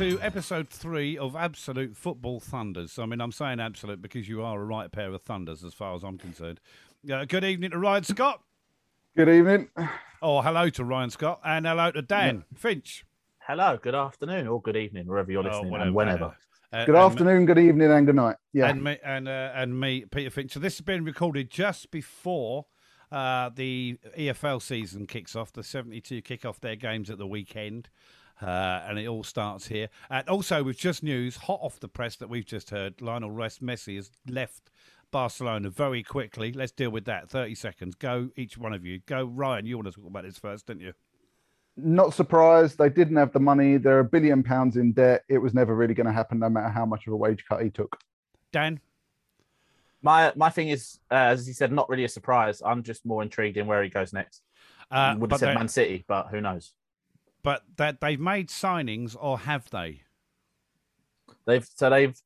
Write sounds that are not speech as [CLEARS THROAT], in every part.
to episode three of Absolute Football Thunders. I mean, I'm saying absolute because you are a right pair of thunders as far as I'm concerned. Uh, good evening to Ryan Scott. Good evening. Oh, hello to Ryan Scott and hello to Dan Finch. Hello, good afternoon or good evening, wherever you're Oh, listening, whatever. and whenever. Uh, Good and- afternoon, good evening, and good night. Yeah. And me and uh, and me, Peter Finch. So this has been recorded just before uh, the EFL season kicks off. The 72 kick off their games at the weekend. Uh, and it all starts here. And also, with just news, hot off the press that we've just heard, Lionel Messi has left Barcelona very quickly. Let's deal with that. 30 seconds. Go, each one of you. Go, Ryan, you want to talk about this first, didn't you? Not surprised. They didn't have the money. They're a billion pounds in debt. It was never really going to happen, no matter how much of a wage cut he took. Dan? My my thing is, uh, as he said, not really a surprise. I'm just more intrigued in where he goes next. Uh, Would have said they- Man City, but who knows? But that they've made signings, or have they? They've so they've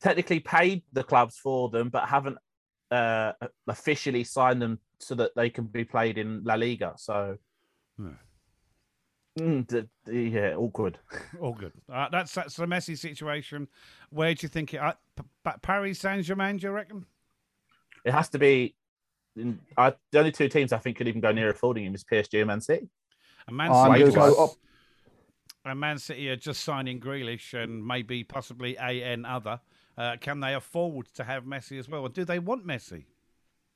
technically paid the clubs for them, but haven't uh, officially signed them so that they can be played in La Liga. So, Hmm. Mm, d- d- yeah, awkward. [LAUGHS] All good. Uh, that's that's the messy situation. Where do you think it? Uh, P- Paris Saint Germain? Do you reckon? It has to be. in- I, the only two teams I think could even go near affording him is PSG and Man City. And Man City, go and Man City are just signing Grealish and maybe possibly a n other. Uh, can they afford to have Messi as well? Or do they want Messi?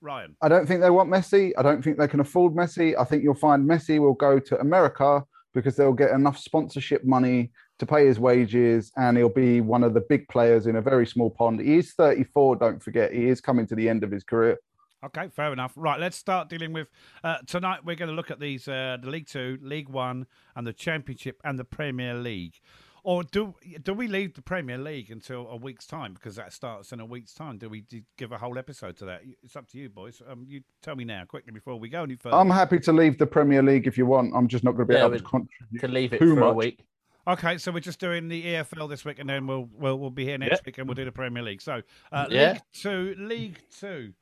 Ryan. I don't think they want Messi. I don't think they can afford Messi. I think you'll find Messi will go to America because they'll get enough sponsorship money to pay his wages and he'll be one of the big players in a very small pond. He is 34, don't forget. He is coming to the end of his career. Okay, fair enough. Right, let's start dealing with uh, tonight. We're going to look at these: uh, the League Two, League One, and the Championship and the Premier League. Or do do we leave the Premier League until a week's time because that starts in a week's time? Do we do, give a whole episode to that? It's up to you, boys. Um, you tell me now quickly before we go any further. I'm happy to leave the Premier League if you want. I'm just not going to be Yeah, able to contribute. Could leave it Too for a week. Okay, so we're just doing the EFL this week, and then we'll we'll, we'll be here next Yeah. week, and we'll do the Premier League. So, uh, Yeah. League Two, League Two.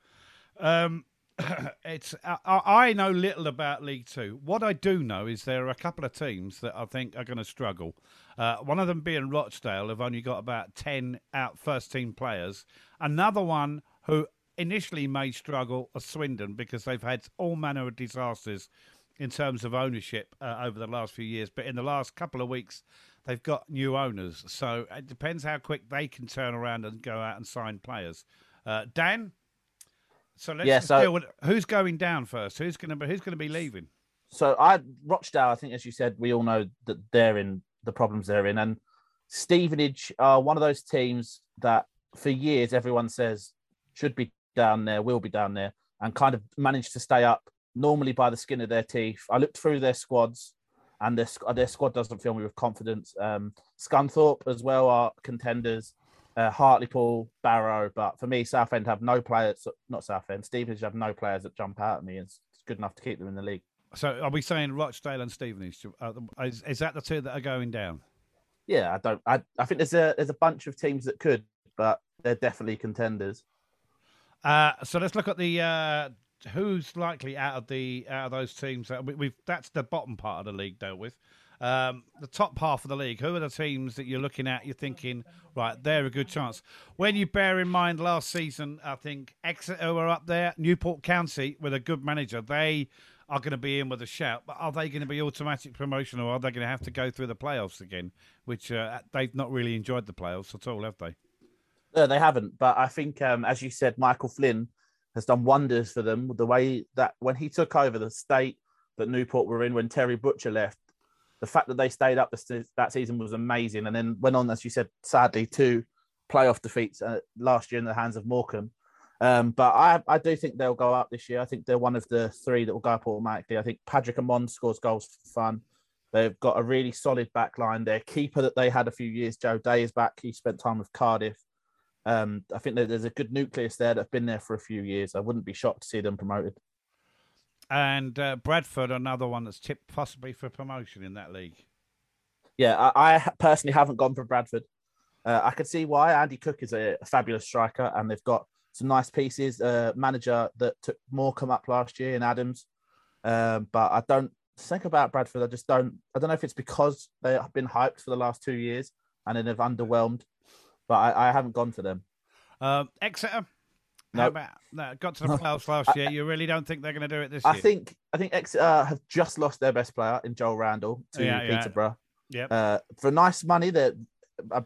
Um, [COUGHS] it's I, I know little about League Two. What I do know is there are a couple of teams that I think are going to struggle. Uh, one of them being Rochdale, have only got about ten out first team players. Another one who initially may struggle are Swindon because they've had all manner of disasters in terms of ownership uh, over the last few years. But in the last couple of weeks, they've got new owners. So it depends how quick they can turn around and go out and sign players. Uh, Dan, so let's Yeah, so- deal with who's going down first. Who's going to be who's going to be leaving? so I Rochdale, I think as you said, we all know that they're in the problems they're in, and Stevenage are one of those teams that for years everyone says should be down there, will be down there, and kind of managed to stay up normally by the skin of their teeth. I looked through their squads, and their their squad doesn't fill me with confidence. Um, Scunthorpe as well are contenders. Uh, Hartlepool, Barrow, but for me, Southend have no players. Not Southend, Stevenage have no players that jump out at me. and It's good enough to keep them in the league. So are we saying Rochdale and Stevenage? Uh, is, is that the two that are going down? yeah, I don't. I, I think there's a there's a bunch of teams that could, but they're definitely contenders. Uh, so let's look at the uh, who's likely out of the out of those teams. That we, we've that's the bottom part of the league dealt with. Um, the top half of the league. Who are the teams that you're looking at? You're thinking, right, they're a good chance. When you bear in mind last season, I think Exeter were up there. Newport County with a good manager, they are going to be in with a shout. But are they going to be automatic promotion, or are they going to have to go through the playoffs again? Which uh, they've not really enjoyed the playoffs at all, have they? No, they haven't. But I think, um, as you said, Michael Flynn has done wonders for them. The way that when he took over the state that Newport were in when Terry Butcher left, the fact that they stayed up that season was amazing. And then went on, as you said, sadly, two playoff defeats uh, last year in the hands of Morecambe. Um, but I, I do think they'll go up this year. I think they're one of the three that will go up automatically. I think Patrick Amond scores goals for fun. They've got a really solid back line. Their keeper that they had a few years, Joe Day, is back. He spent time with Cardiff. Um, I think there's a good nucleus there that have been there for a few years. I wouldn't be shocked to see them promoted. And uh, Bradford, another one that's tipped possibly for promotion in that league. Yeah, I, I personally haven't gone for Bradford. Uh, I could see why. Andy Cook is a, a fabulous striker, and they've got some nice pieces. Uh, manager that took Morecambe up last year in Adams, um, but I don't think about Bradford. I just don't. I don't know if it's because they have been hyped for the last two years and then they've underwhelmed, but I, I haven't gone for them. Um, Exeter. No. About no, got to the [LAUGHS] playoffs last year? You really don't think they're going to do it this I year? think I think Exeter have just lost their best player in Joel Randall to Yeah, yeah. Peterborough. Yep. Uh, for nice money, that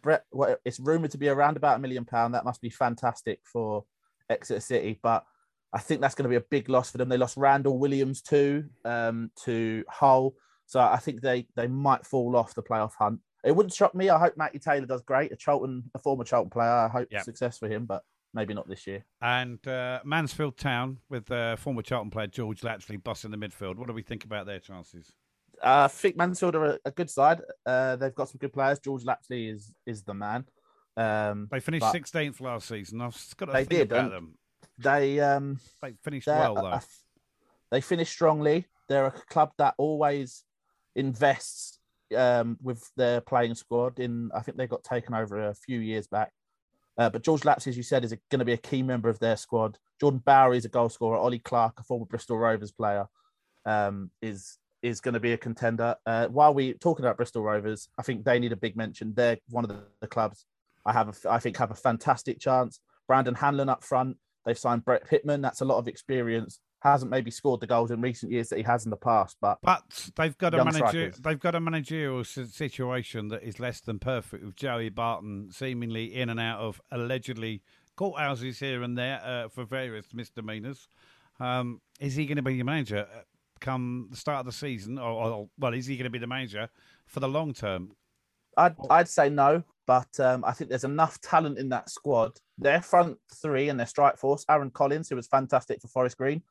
Brett, what it's rumored to be around about a million pound. That must be fantastic for Exeter City, but I think that's going to be a big loss for them. They lost Randell Williams too um, to Hull, so I think they they might fall off the playoff hunt. It wouldn't shock me. I hope Matty Taylor does great. A Charlton, a former Charlton player. I hope Yep. success for him, but maybe not this year. And uh, Mansfield Town with uh, former Charlton player George Lapslie bossing the midfield. What do we think about their chances? Uh, I think Mansfield are a, a good side. Uh, they've got some good players. George Lapslie is is the man. Um, They finished 16th last season. I've got to They think did, about them. they um, They finished well though. a they finished strongly. They're a club that always invests um, with their playing squad. In I think they got taken over a few years back. Uh, but George Lapslie, as you said, is going to be a key member of their squad. Jordan Bowery is a goal scorer. Ollie Clarke, a former Bristol Rovers player, um, is is going to be a contender. Uh, while we talking about Bristol Rovers, I think they need a big mention. They're one of the, the clubs I have, a, I think, have a fantastic chance. Brandon Hanlon up front. They've signed Brett Pitman. That's a lot of experience. Hasn't maybe scored the goals in recent years that he has in the past, but But they've got a manager. They've got a managerial situation that is less than perfect with Joey Barton seemingly in and out of allegedly courthouses here and there uh, for various misdemeanors. Um, is he going to be the manager uh, come the start of the season, or, or well, is he going to be the manager for the long term? I'd I'd say no. But um, I think there's enough talent in that squad. Their front three and their strike force: Aaron Collins, who was fantastic for Forest Green.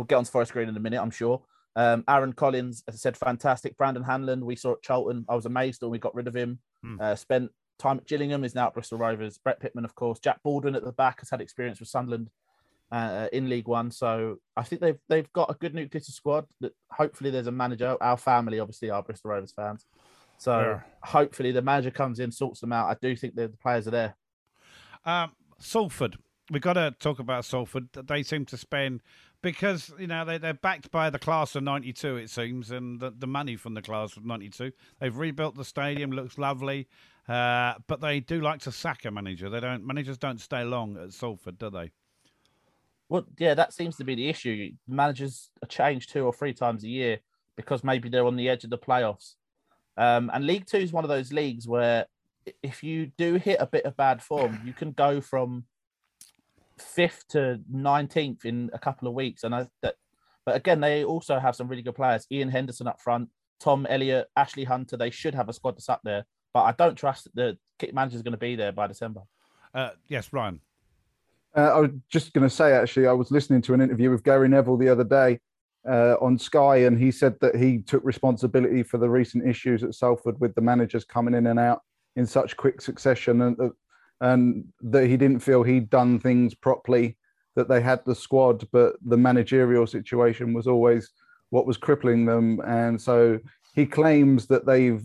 We'll get on to Forest Green in a minute, I'm sure. Um, Aaron Collins, as I said, fantastic. Brandon Hanlon, we saw at Charlton. I was amazed when we got rid of him. Hmm. Uh, spent time at Gillingham, is now at Bristol Rovers. Brett Pitman, of course. Jack Baldwin at the back has had experience with Sunderland uh, in League One. So I think they've they've got a good nucleus of squad. That hopefully there's a manager. Our family obviously are Bristol Rovers fans. So Yeah. hopefully the manager comes in, sorts them out. I do think that the players are there. Um, Salford. We've got to talk about Salford. They seem to spend because you know they they're backed by the class of '92, it seems, and the, the money from the class of '92. They've rebuilt the stadium, looks lovely, uh, but they do like to sack a manager. They don't. Managers don't stay long at Salford, do they? Well, yeah, that seems to be the issue. Managers are changed two or three times a year because maybe they're on the edge of the playoffs. Um, and League Two is one of those leagues where if you do hit a bit of bad form, you can go from fifth to nineteenth in a couple of weeks. And I that, but again, they also have some really good players. Ian Henderson up front, Tom Elliott, Ashley Hunter. They should have a squad that's up there. But I don't trust that the kick manager's going to be there by December. Uh, yes, Ryan. Uh, I was just going to say, actually, I was listening to an interview with Gary Neville the other day uh, on Sky, and he said that he took responsibility for the recent issues at Salford with the managers coming in and out in such quick succession, and that- and that he didn't feel he'd done things properly. That they had the squad, but the managerial situation was always what was crippling them, and so he claims that they've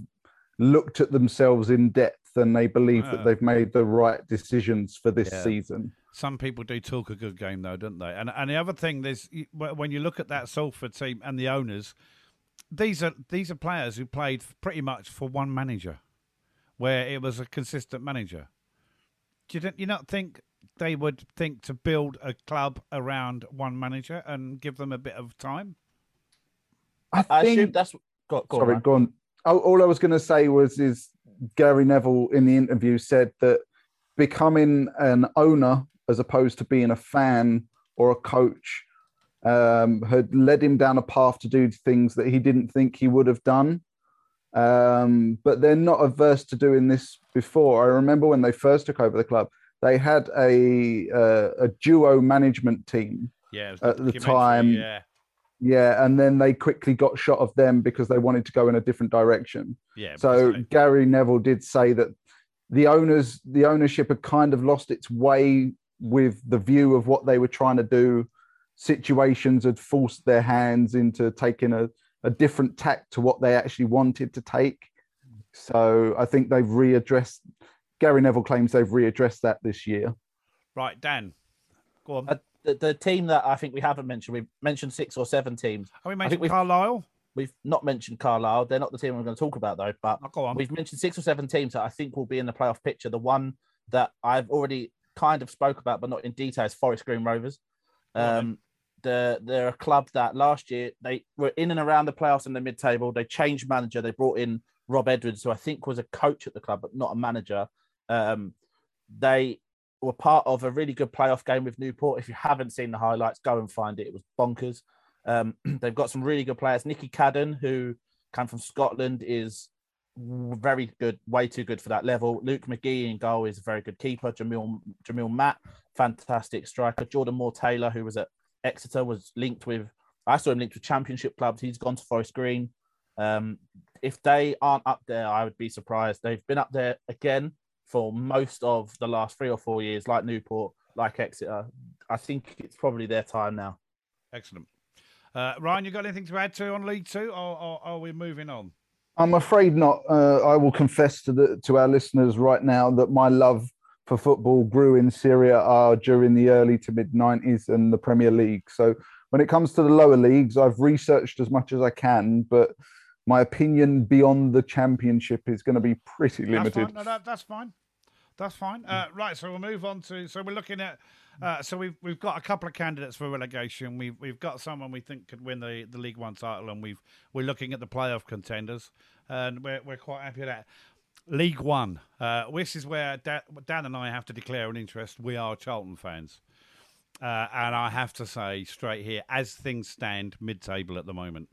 looked at themselves in depth and they believe Ah. that they've made the right decisions for this Yeah. season. Some people do talk a good game, though, don't they? And and the other thing, there's when you look at that Salford team and the owners, these are these are players who played pretty much for one manager, where it was a consistent manager. Do you don't- you not think they would think to build a club around one manager and give them a bit of time? I I think. assume that's go, go sorry, Ryan. go on. Oh, all I was going to say was is Gary Neville in the interview said that becoming an owner as opposed to being a fan or a coach um, had led him down a path to do things that he didn't think he would have done. Um, but they're not averse to doing this before. I remember when they first took over the club, they had a uh, a duo management team Yeah, At the time, Yeah, yeah, and then they quickly got shot of them because they wanted to go in a different direction. yeah. So basically. Gary Neville did say that the owners, the ownership had kind of lost its way with the view of what they were trying to do. Situations had forced their hands into taking a, a different tack to what they actually wanted to take. So I think they've readdressed. Gary Neville claims they've readdressed that this year. right, Dan, go on. Uh, the, the team that I think we haven't mentioned, we've mentioned six or seven teams. Have we think mentioned we've- Carlisle? we've not mentioned Carlisle. They're not the team I'm going to talk about though. But Oh, go on. we've mentioned six or seven teams that I think will be in the playoff picture. The one that I've already kind of spoke about, but not in detail, is Forest Green Rovers. Go on then. Um, they're, they're a club that last year they were in and around the playoffs in the mid table. They changed manager. They brought in Rob Edwards, who I think was a coach at the club, but not a manager. Um, they were part of a really good playoff game with Newport. If you haven't seen the highlights, go and find it. It was bonkers. Um, [CLEARS THROAT] they've got some really good players. Nicky Cadden, who came from Scotland, is very good, way too good for that level. Luke McGee in goal is a very good keeper. Jamille Jamille Matt, fantastic striker. Jordan Moore Taylor, who was at Exeter, was linked with. I saw him linked with Championship clubs. He's gone to Forest Green. Um, if they aren't up there, I would be surprised. They've been up there again for most of the last three or four years, like Newport, like Exeter. I think it's probably their time now. Excellent. Uh, Ryan, you got anything to add to on League Two, or, or are we moving on? I'm afraid not. Uh, I will confess to the to our listeners right now that my love for football grew in Syria during the early to mid 90s and the Premier League. So when it comes to the lower leagues, I've researched as much as I can, but my opinion beyond the championship is going to be pretty That's limited. fine. No, that, that's fine. That's fine. Uh, right, so we'll move on to. So we're looking at. Uh, so we've we've got a couple of candidates for relegation. We've we've got someone we think could win the, the League One title, and we've we're looking at the playoff contenders, and we're we're quite happy with that. League One. Uh, this is where Dan, and I have to declare an interest. We are Charlton fans, uh, and I have to say straight here, as things stand, mid-table at the moment,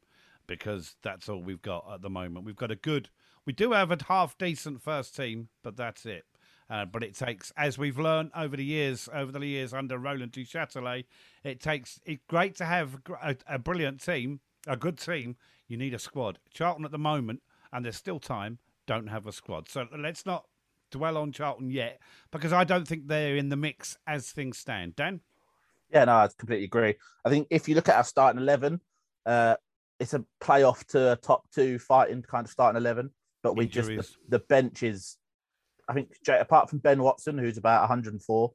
because that's all we've got at the moment. We've got a good. We do have a half decent first team, but that's it. Uh, but it takes, as we've learned over the years, over the years under Roland Duchâtelet, it takes. It's great to have a, a brilliant team, a good team. You need a squad. Charlton at the moment, and there's still time, don't have a squad. So let's not dwell on Charlton yet, because I don't think they're in the mix as things stand. Dan, Yeah, no, I completely agree. I think if you look at our starting eleven, uh, it's a playoff to a top two fighting kind of starting eleven. But we just the, the bench is, I think, Jay- apart from Ben Watson, who's about 104,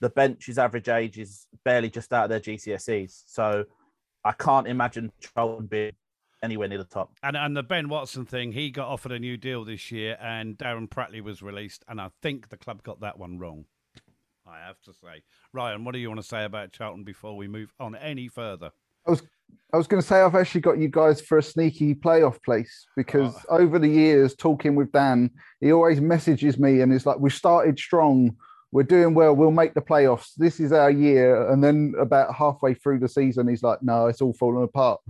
the bench's average age is barely just out of their GCSEs. So I can't imagine Charlton being anywhere near the top. and and the Ben Watson thing, he got offered a new deal this year, and Darren Pratley was released, and I think the club got that one wrong. I have to say, Ryan, what do you want to say about Charlton before we move on any further? I was I was going to say I've actually got you guys for a sneaky playoff place because Oh. over the years talking with Dan, he always messages me and is like, "We started strong, we're doing well, we'll make the playoffs. This is our year." And then about halfway through the season, he's like, "No, it's all falling apart."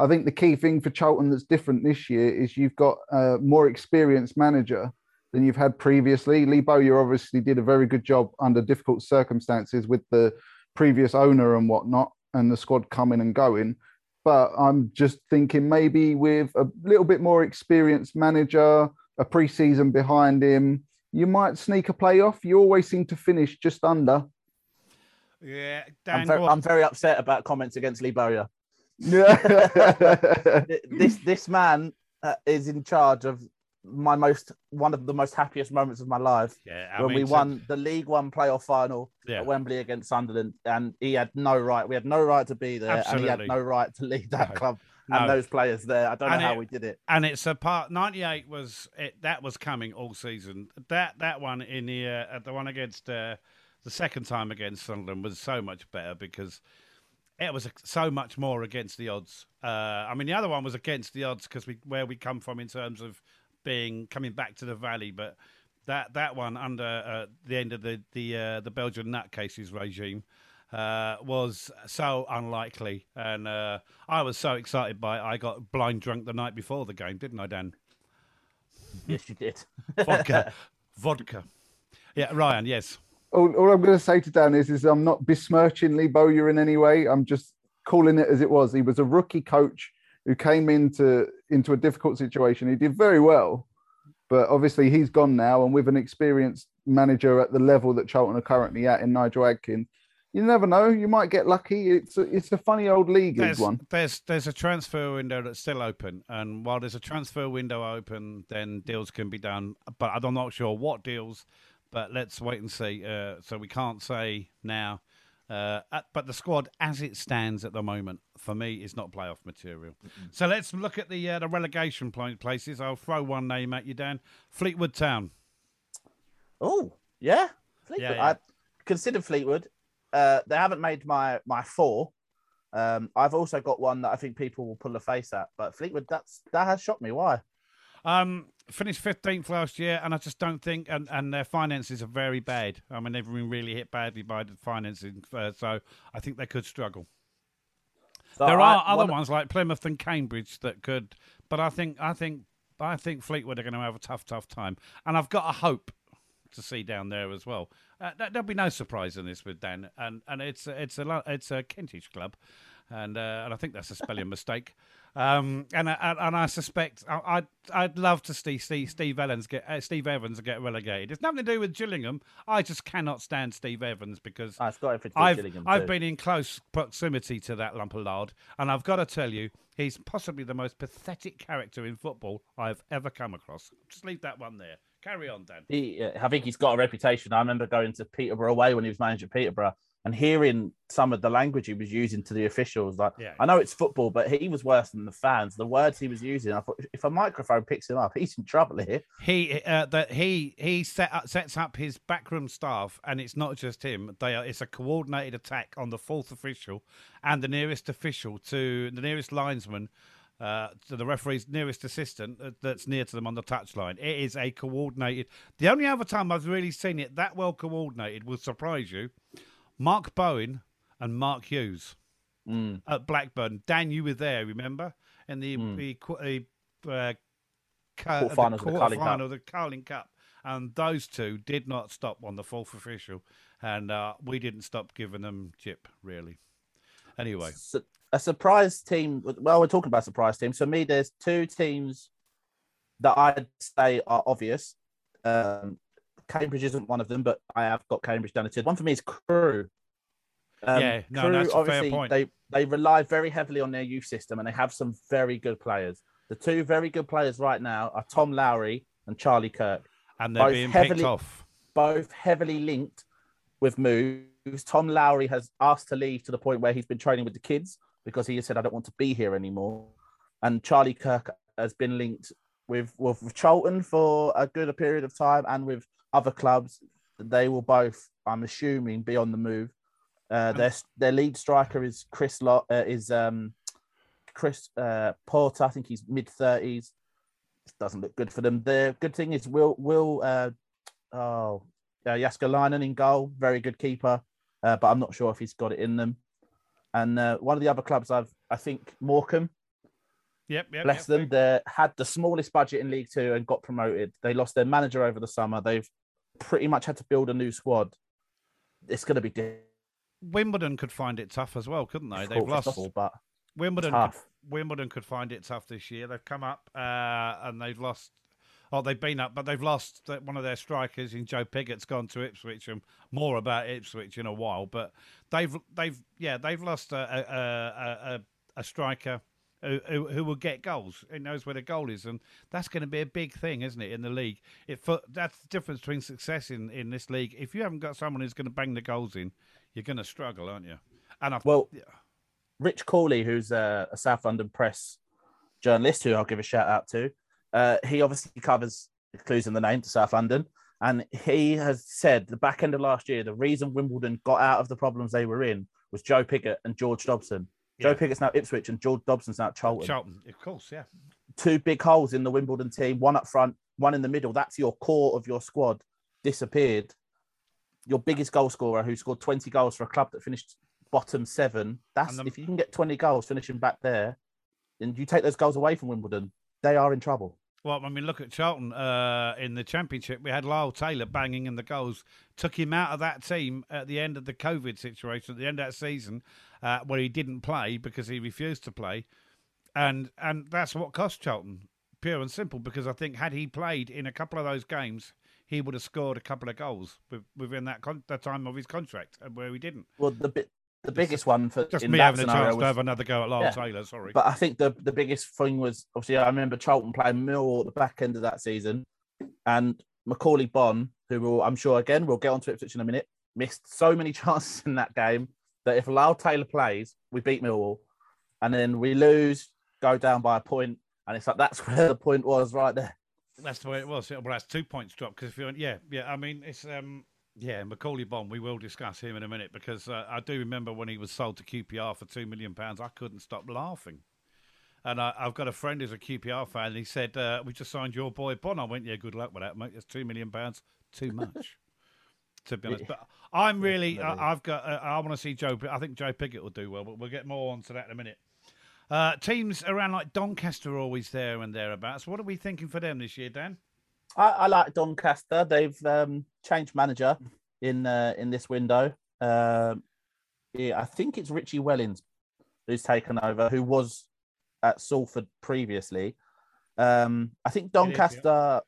I think the key thing for Charlton that's different this year is you've got a more experienced manager than you've had previously. Lee Bowyer obviously did a very good job under difficult circumstances with the previous owner and whatnot, and the squad coming and going. But I'm just thinking maybe with a little bit more experienced manager, a preseason behind him, you might sneak a playoff. You always seem to finish just under. Yeah, I'm very. I'm very upset about comments against Lee Bowyer. Yeah. [LAUGHS] This this man uh, is in charge of my most one of the most happiest moments of my life yeah, I when mean, we so- won the League One playoff final Yeah. at Wembley against Sunderland, and he had no right. We had no right to be there, and he had no right to lead that No. club No. and those players there. I don't And know how we did it. and it's a part. Ninety eight was it, that was coming all season. That that one in the uh, the one against uh, the second time against Sunderland was so much better because it was so much more against the odds. Uh, I mean, the other one was against the odds because we where we come from in terms of being coming back to the valley, but. That, that one under uh, the end of the the uh, the Belgian nutcases regime uh, was so unlikely, and uh, I was so excited by it. I got blind drunk the night before the game, didn't I, Dan? Yes, you did. Vodka, [LAUGHS] vodka. Yeah, Ryan. Yes. All, all I'm going to say to Dan is, is I'm not besmirching Lee Bowyer in any way. I'm just calling it as it was. He was a rookie coach who came into into a difficult situation. He did very well, but obviously he's gone now, and with an experienced manager at the level that Charlton are currently at in Nigel Adkins, you never know. You might get lucky. It's a, it's a funny old league. There's, one. there's there's a transfer window that's still open, and while there's a transfer window open, then deals can be done. But I'm not sure what deals. But let's wait and see. Uh, so we can't say now Uh, at- but the squad, as it stands at the moment, for me, is not playoff material. So let's look at the uh, the relegation pla- places. I'll throw one name at you, Dan. Fleetwood Town. Oh, yeah. Fleetwood. yeah. I consider Fleetwood. Uh, they haven't made my my four. Um, I've also got one that I think people will pull a face at, but Fleetwood, that's that has shocked me. Why? Um, finished fifteenth last year, and I just don't think, and, and their finances are very bad. I mean, they've been really hit badly by the financing, uh, so I think they could struggle. So there I- are other one- ones like Plymouth and Cambridge that could, but I think I think I think Fleetwood are going to have a tough, tough time, and I've got a hope to see down there as well. Uh, there- there'll be no surprise in this with Dan, and and it's it's a it's a Kentish club, and uh, and I think that's a spelling [LAUGHS] mistake. Um, and I, and- and I suspect I, I'd I'd love to see Steve, Steve Evans get uh, Steve Evans get relegated. It's nothing to do with Gillingham. I just cannot stand Steve Evans because it's got everything to do with I've I've been in close proximity to that lump of lard, and I've got to tell you, he's possibly the most pathetic character in football I've ever come across. Just leave that one there. Carry on, Dan. He, uh, I think he's got a reputation. I remember going to Peterborough away when he was manager Peterborough and hearing some of the language he was using to the officials. Like, Yeah. I know it's football, but he was worse than the fans. The words he was using, I thought, if a microphone picks him up, [LAUGHS] he's in trouble here. He uh, that he he set up, sets up his backroom staff, and it's not just him. They are, it's a coordinated attack on the fourth official and the nearest official to the nearest linesman. Uh, to the referee's nearest assistant uh, that's near to them on the touchline. It is a coordinated. The only other time I've really seen it that well coordinated will surprise you. Mark Bowen and Mark Hughes Mm. at Blackburn. Dan, you were there, remember? In the, Mm. the, uh, ca- Quarterfinals of the Carling Cup. quarterfinal the Carling Cup. And those two did not stop on the fourth official. And uh, we didn't stop giving them chip, really. Anyway, a surprise team. Well, we're talking about surprise teams. For me, there's two teams that I'd say are obvious. Um, Cambridge isn't one of them, but I have got Cambridge down the tier. One for me is Crewe. Um, Yeah, no, Crewe, that's a fair obviously, point. They they rely very heavily on their youth system, and they have some very good players. The two very good players right now are Tom Lowery and Charlie Kirk, and they're Both being heavily- picked off. both heavily linked with moves. Tom Lowery has asked to leave to the point where he's been training with the kids because he has said, "I don't want to be here anymore." And Charlie Kirk has been linked with with, with Charlton for a good period of time, and with other clubs. They will both, I'm assuming, be on the move. Uh, their their lead striker is Chris Lot uh, is um Chris uh, Porter. I think he's mid thirties. Doesn't look good for them. The good thing is Will Will uh, oh uh, Jääskeläinen in goal, very good keeper, uh, but I'm not sure if he's got it in them. And uh, one of the other clubs I've I think Morecambe, Yep, yep. bless yep. them, they had the smallest budget in League Two and got promoted. They lost their manager over the summer. They've pretty much had to build a new squad. It's going to be difficult, Wimbledon could find it tough as well, couldn't they? They've lost. all, but Wimbledon, could. Wimbledon could find it tough this year. They've come up uh, and they've lost. Oh, they've been up, but they've lost one of their strikers in Joe Pigott's gone to Ipswich, and more about Ipswich in a while. But they've they've yeah they've lost a, a, a, a striker who, who who will get goals. He knows where the goal is, and that's going to be a big thing, isn't it, in the league? It for, that's the difference between success in in this league. If you haven't got someone who's going to bang the goals in, you're going to struggle, aren't you? And I've Well, yeah. Rich Cawley, who's a, a South London press journalist, who I'll give a shout out to, uh, he obviously covers clues in the name to South London, and he has said the back end of last year the reason Wimbledon got out of the problems they were in was Joe Pigott and George Dobson. Yeah. Joe Pigott's now Ipswich and George Dobson's now Charlton. Charlton, of course, yeah. Two big holes in the Wimbledon team, one up front, one in the middle. That's your core of your squad. Disappeared. Your biggest goal scorer, who scored 20 goals for a club that finished bottom seven. That's the- if you can get 20 goals finishing back there, and you take those goals away from Wimbledon, they are in trouble. Well, I mean, look at Charlton uh, in the Championship. We had Lyle Taylor banging in the goals. Took him out of that team at the end of the COVID situation, at the end of that season, uh, where he didn't play because he refused to play, and and that's what cost Charlton, pure and simple. Because I think had he played in a couple of those games, he would have scored a couple of goals within that con- the time of his contract, where he didn't. Well, the bit, the biggest one for Just in me having a chance to have another go at Lyle Yeah. Taylor. Sorry, But I think the, the biggest thing was obviously I remember Charlton playing Millwall at the back end of that season, and Macauley Bonne, who will I'm sure again we'll get onto Ipswich in a minute, missed so many [LAUGHS] chances in that game. that if Lyle Taylor plays, we beat Millwall, and then we lose, go down by a point, and it's like that's [LAUGHS] where the point was right there. That's the way it was. Well, that's two points dropped because if you yeah yeah I mean it's um yeah Macauley Bonne we will discuss him in a minute because uh, I do remember when he was sold to QPR for two million pounds I couldn't stop laughing. And I, have got a friend who's a QPR fan. And he said, uh, "We just signed your boy Bonne." I went, "Yeah, good luck with that, mate. It's two million pounds, too much." [LAUGHS] to be honest, but I'm really, I, have got, uh, I want to see Joe. I think Joe Pigott will do well, but we'll get more onto that in a minute. Uh, teams around like Doncaster are always there and thereabouts. What are we thinking for them this year, Dan? I, I like Doncaster. They've um, changed manager in uh, in this window. Uh, yeah, I think it's Richie Wellens who's taken over, who was at Salford previously. Um, I think Doncaster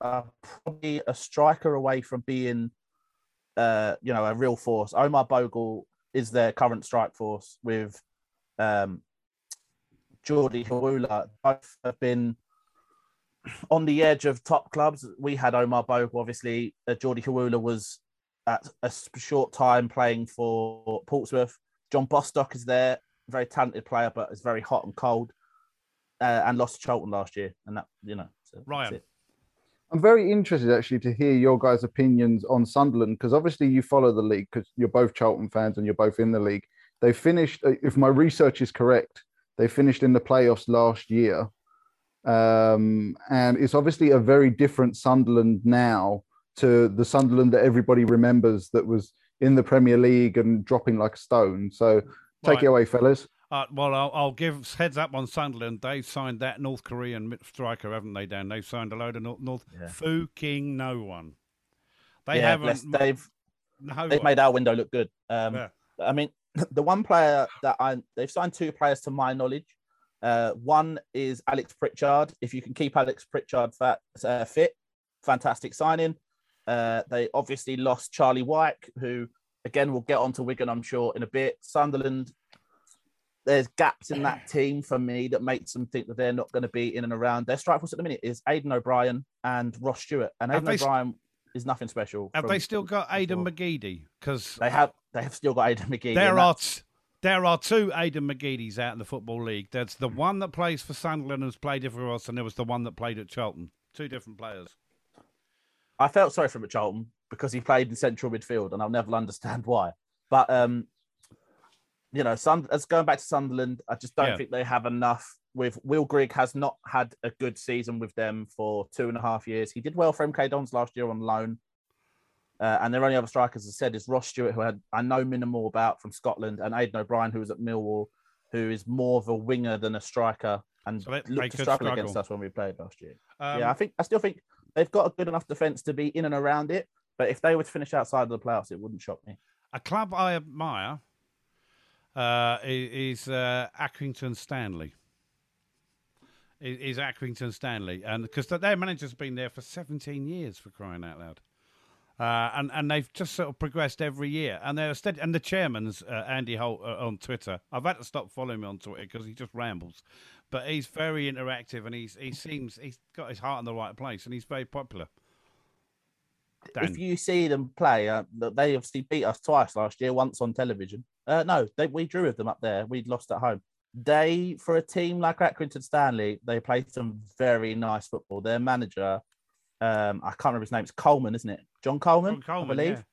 are probably a striker away from being, uh, you know, a real force. Omar Bogle is their current strike force with um, Jordy Hiwula. Both have been on the edge of top clubs. We had Omar Bogle, obviously. Uh, Jordy Hiwula was at a short time playing for Portsmouth. John Bostock is there, very talented player, but is very hot and cold, uh, and lost to Charlton last year. And that, you know, so Ryan. I'm very interested actually to hear your guys' opinions on Sunderland because obviously you follow the league because you're both Charlton fans and you're both in the league. They finished, uh, if my research is correct, they finished in the playoffs last year. Um, and it's obviously a very different Sunderland now to the Sunderland that everybody remembers that was in the Premier League and dropping like a stone. So take right. it away, fellas. Uh, well, I'll, I'll, give heads up on Sunderland. They've signed that North Korean striker, haven't they, Dan? They've signed a load of North, North yeah. Fu King, no one. They yeah, haven't. They've no they've one. made our window look good. Um, yeah. I mean, [LAUGHS] the one player that I they've signed two players to my knowledge. Uh, one is Alex Pritchard. If you can keep Alex Pritchard fat, uh, fit, fantastic signing. Uh, they obviously lost Charlie Wyke, who again we'll get on to Wigan, I'm sure, in a bit. Sunderland, there's gaps in that team for me that makes them think that they're not going to be in and around. Their strike force at the minute is Aiden O'Brien and Ross Stewart, and Aiden O'Brien is nothing special. Have they still got Aiden McGeady? Because they have, they have still got Aiden McGeady. There are. T- there are two Aiden McGeadys out in the Football League. There's the one that plays for Sunderland and has played everywhere else, and there was the one that played at Charlton. Two different players. I felt sorry for him at Charlton because he played in central midfield, and I'll never [LAUGHS] understand why. But um, you know, Sun, as going back to Sunderland, I just don't yeah. think they have enough. With Will Grigg has not had a good season with them for two and a half years. He did well for MK Dons last year on loan. Uh, and their only other strikers, as I said, is Ross Stewart, who had I know minimal about from Scotland, and Aiden O'Brien, who was at Millwall, who is more of a winger than a striker, and so they, looked they to struggle, struggle, against us when we played last year. Um, yeah, I think I still think they've got a good enough defence to be in and around it. But if they were to finish outside of the playoffs, it wouldn't shock me. A club I admire uh, is uh, Accrington Stanley. Is Accrington Stanley, and because their manager's been there for 17 years, for crying out loud. Uh, and and they've just sort of progressed every year, and they're steady. And the chairman's uh, Andy Holt uh, on Twitter. I've had to stop following him on Twitter because he just rambles, but he's very interactive, and he's he seems he's got his heart in the right place, and he's very popular. Dan. If you see them play, uh, they obviously beat us twice last year. Once on television. Uh, no, they, we drew with them up there. We'd lost at home. They, for a team like Accrington Stanley, they play some very nice football. Their manager um, I can't remember his name. It's Coleman, isn't it? John Coleman, John Coleman I believe.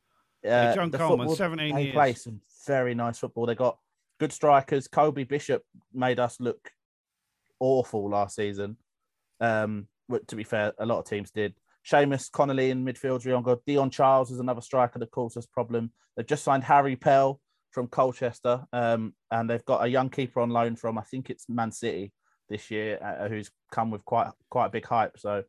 Yeah. Uh, John Coleman, 17 they years. play some very nice football. They got good strikers. Colby Bishop made us look awful last season. Um, to be fair, a lot of teams did. Seamus Conneely in midfield, Riongo. Dion Charles is another striker that caused us problem. They've just signed Harry Pell from Colchester, um, and they've got a young keeper on loan from I think it's Man City this year, uh, who's come with quite quite a big hype. So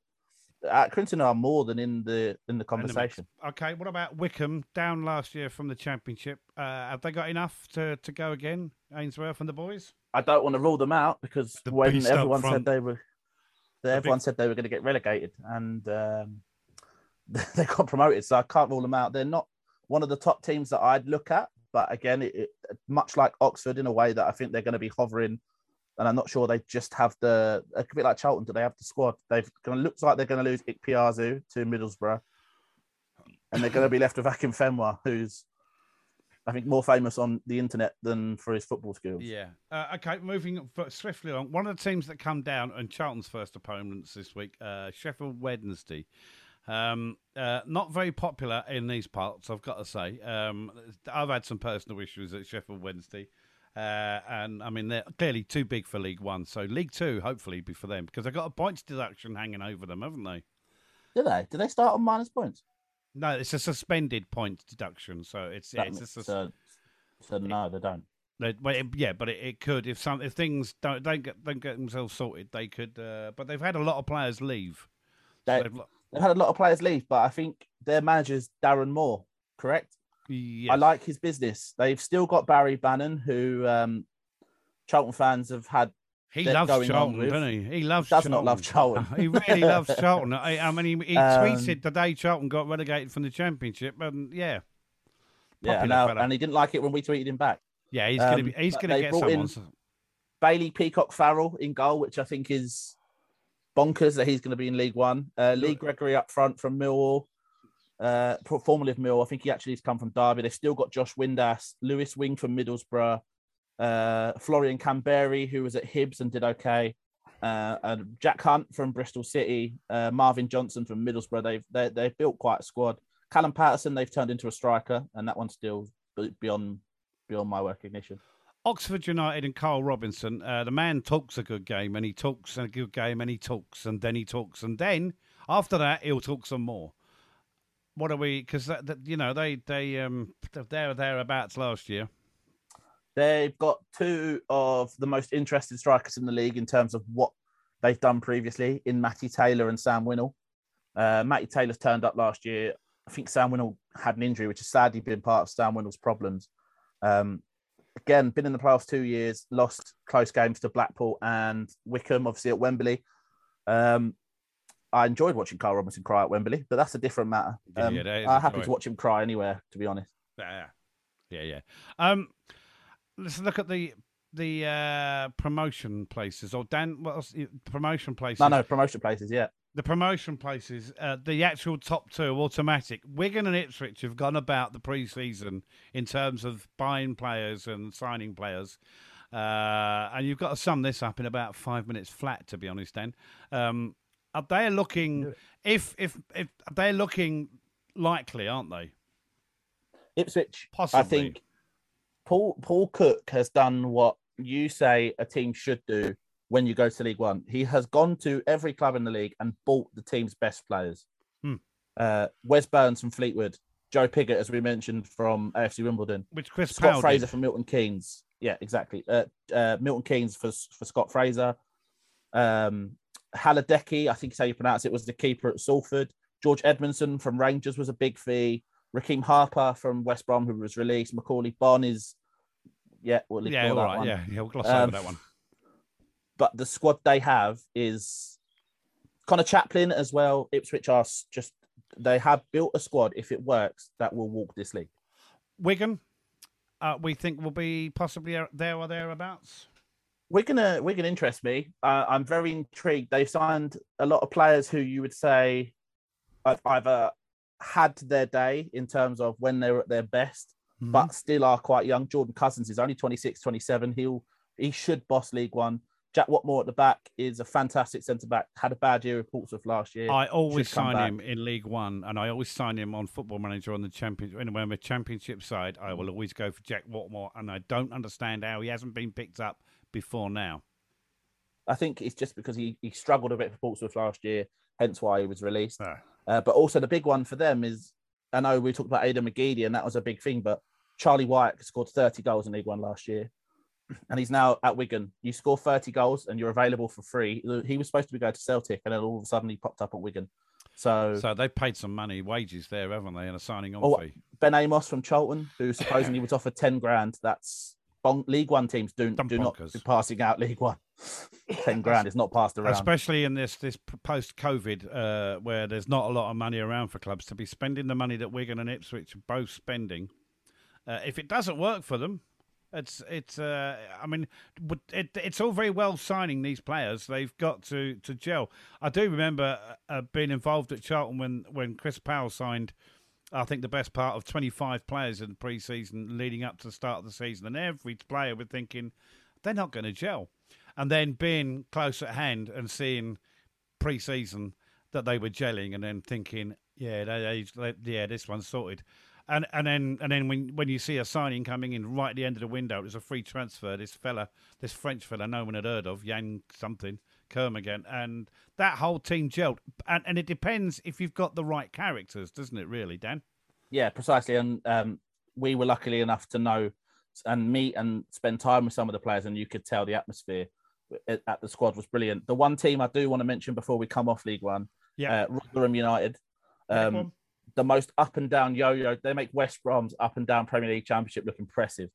Accrington are more than in the in the conversation. okay, what about Wycombe down last year from the championship? Uh, have they got enough to, to go again, Ainsworth and the boys? I don't want to rule them out because the when everyone said they were, the everyone big... said they were going to get relegated, and um, [LAUGHS] they got promoted. So I can't rule them out. They're not one of the top teams that I'd look at, but again, it, it, much like Oxford in a way that I think they're going to be hovering and I'm not sure they just have the a bit like Charlton. Do they have the squad? They've going looks like they're going to lose Ikpeazu to Middlesbrough, and they're going to be left with Akinfenwa, who's I think more famous on the internet than for his football skills. Yeah. Uh, okay, moving swiftly on. One of the teams that come down and Charlton's first opponents this week, uh, Sheffield Wednesday. Um, uh, not very popular in these parts, I've got to say. Um, I've had some personal issues at Sheffield Wednesday. Uh, and I mean, they're clearly too big for League One. So League Two, hopefully, be for them because they've got a points deduction hanging over them, haven't they? Do they? Do they start on minus points? No, it's a suspended points deduction. So it's yeah, it's a sus- so, so no, they don't. They, well, it, yeah, but it, it, could if some if things don't don't get don't get themselves sorted, they could. Uh, but they've had a lot of players leave. They, So they've, they've had a lot of players leave, but I think their manager's Darren Moore, correct? Yes. I like his business. They've still got Barry Bannan, who um, Charlton fans have had. He loves Charlton, doesn't he? He loves. Does Charlton. not love Charlton. [LAUGHS] he really loves [LAUGHS] Charlton. I, I mean, he, he Um, tweeted the day Charlton got relegated from the Championship, and yeah, Yeah, Popular now, and he didn't like it when we tweeted him back. yeah, he's Um, gonna be, he's gonna get someone. Bailey Peacock Farrell in goal, which I think is bonkers that he's going to be in League One. Uh, Lee Gregory up front from Millwall, uh, Millwall. I think he actually has come from Derby. They've still got Josh Windass, Lewis Wing from Middlesbrough, uh, Florian Kamberi, who was at Hibs and did okay, uh, and Jack Hunt from Bristol City, uh, Marvin Johnson from Middlesbrough. They've they, they've built quite a squad. Callum Paterson they've turned into a striker, and that one's still beyond beyond my recognition. Oxford United and Carl Robinson. Uh, the man talks a good game, and he talks a good game, and he talks, and then he talks, and then after that he'll talk some more. What are we? Because that, that, you know they they um they're thereabouts last year. They've got two of the most interested strikers in the league in terms of what they've done previously in Matty Taylor and Sam Winnall. Uh, Matty Taylor's turned up last year. I think Sam Winnall had an injury, which has sadly been part of Sam Winnall's problems. Um, again, been in the playoffs two years, lost close games to Blackpool and Wycombe, obviously at Wembley. Um, I enjoyed watching Carl Robinson cry at Wembley, but that's a different matter. Um, yeah, I'm happy to watch him cry anywhere, to be honest. Yeah, yeah, yeah. Um, let's look at the the uh, promotion places. Or Dan, what else? Promotion places. No, no, promotion places, yeah. The promotion places, uh, the actual top two automatic. Wigan and Ipswich have gone about the pre-season in terms of buying players and signing players. Uh, and you've got to sum this up in about five minutes flat, to be honest. Dan, um, are they looking if if if they're looking likely, aren't they? Ipswich, Possibly. I think Paul Paul Cook has done what you say a team should do when you go to League One. He has gone to every club in the league and bought the team's best players. Hmm. Uh, Wes Burns from Fleetwood, Joe Pigott, as we mentioned from AFC Wimbledon, Which Chris Scott Powell Fraser did. from Milton Keynes. Yeah, exactly. Uh, uh, Milton Keynes for for Scott Fraser. Um, Haladecki, I think is how you pronounce it, was the keeper at Salford. George Edmundson from Rangers was a big fee. Rekeem Harper from West Brom, who was released. Macauley Bonne is, yeah, we'll Yeah, ignore all that right. one. Yeah, yeah, we'll gloss Um, over that one. But the squad they have is Conor Chaplin as well. Ipswich are just they have built a squad. If it works, that will walk this league. Wigan, uh, we think will be possibly there or thereabouts. We're gonna we're gonna interest me. Uh, I'm very intrigued. They've signed a lot of players who you would say have either had their day in terms of when they were at their best, Mm-hmm. but still are quite young. Jordan Cousins is only 26, 27. He'll he should boss League One. Jack Whatmough at the back is a fantastic centre back. Had a bad year with Portsmouth last year. I always sign back. him in League One, and I always sign him on Football Manager on the champion. Anyway, on the championship side, I will always go for Jack Whatmough, and I don't understand how he hasn't been picked up before now. I think it's just because he, he struggled a bit for Portsmouth last year, hence why he was released. Ah. Uh, but also the big one for them is, I know we talked about Aiden McGeady and that was a big thing, but Charlie Wyke scored 30 goals in League One last year, and he's now at Wigan. You score 30 goals and you're available for free. He was supposed to be going to Celtic, and then all of a sudden he popped up at Wigan. So, So they've paid some money, wages there, haven't they, and a signing on Oh, fee. Ben Amos from Charlton, who supposedly [COUGHS] was offered 10 grand. That's bon- League One teams do, Dumb do not be passing out League One. [LAUGHS] 10 grand is not passed around. Especially in this this post COVID, uh, where there's not a lot of money around for clubs to be spending the money that Wigan and Ipswich are both spending. Uh, if it doesn't work for them, it's it's. Uh, I mean, it, it's all very well signing these players. They've got to to gel. I do remember uh, being involved at Charlton when when Chris Powell signed I think the best part of 25 players in pre-season leading up to the start of the season, and every player was thinking they're not going to gel, and then being close at hand and seeing pre-season that they were gelling, and then thinking, yeah, they, they, yeah, this one's sorted. And and then and then when when you see a signing coming in right at the end of the window, it was a free transfer. This fella, this French fella, no one had heard of, Yang something, Kermorgant, and that whole team gelled. And and it depends if you've got the right characters, doesn't it? Really, Dan? Yeah, precisely. And um, we were luckily enough to know and meet and spend time with some of the players, and you could tell the atmosphere at the squad was brilliant. The one team I do want to mention before we come off League One, yeah, uh, Rotherham United. Um, the most up and down yo-yo. They make West Brom's up and down Premier League Championship look impressive.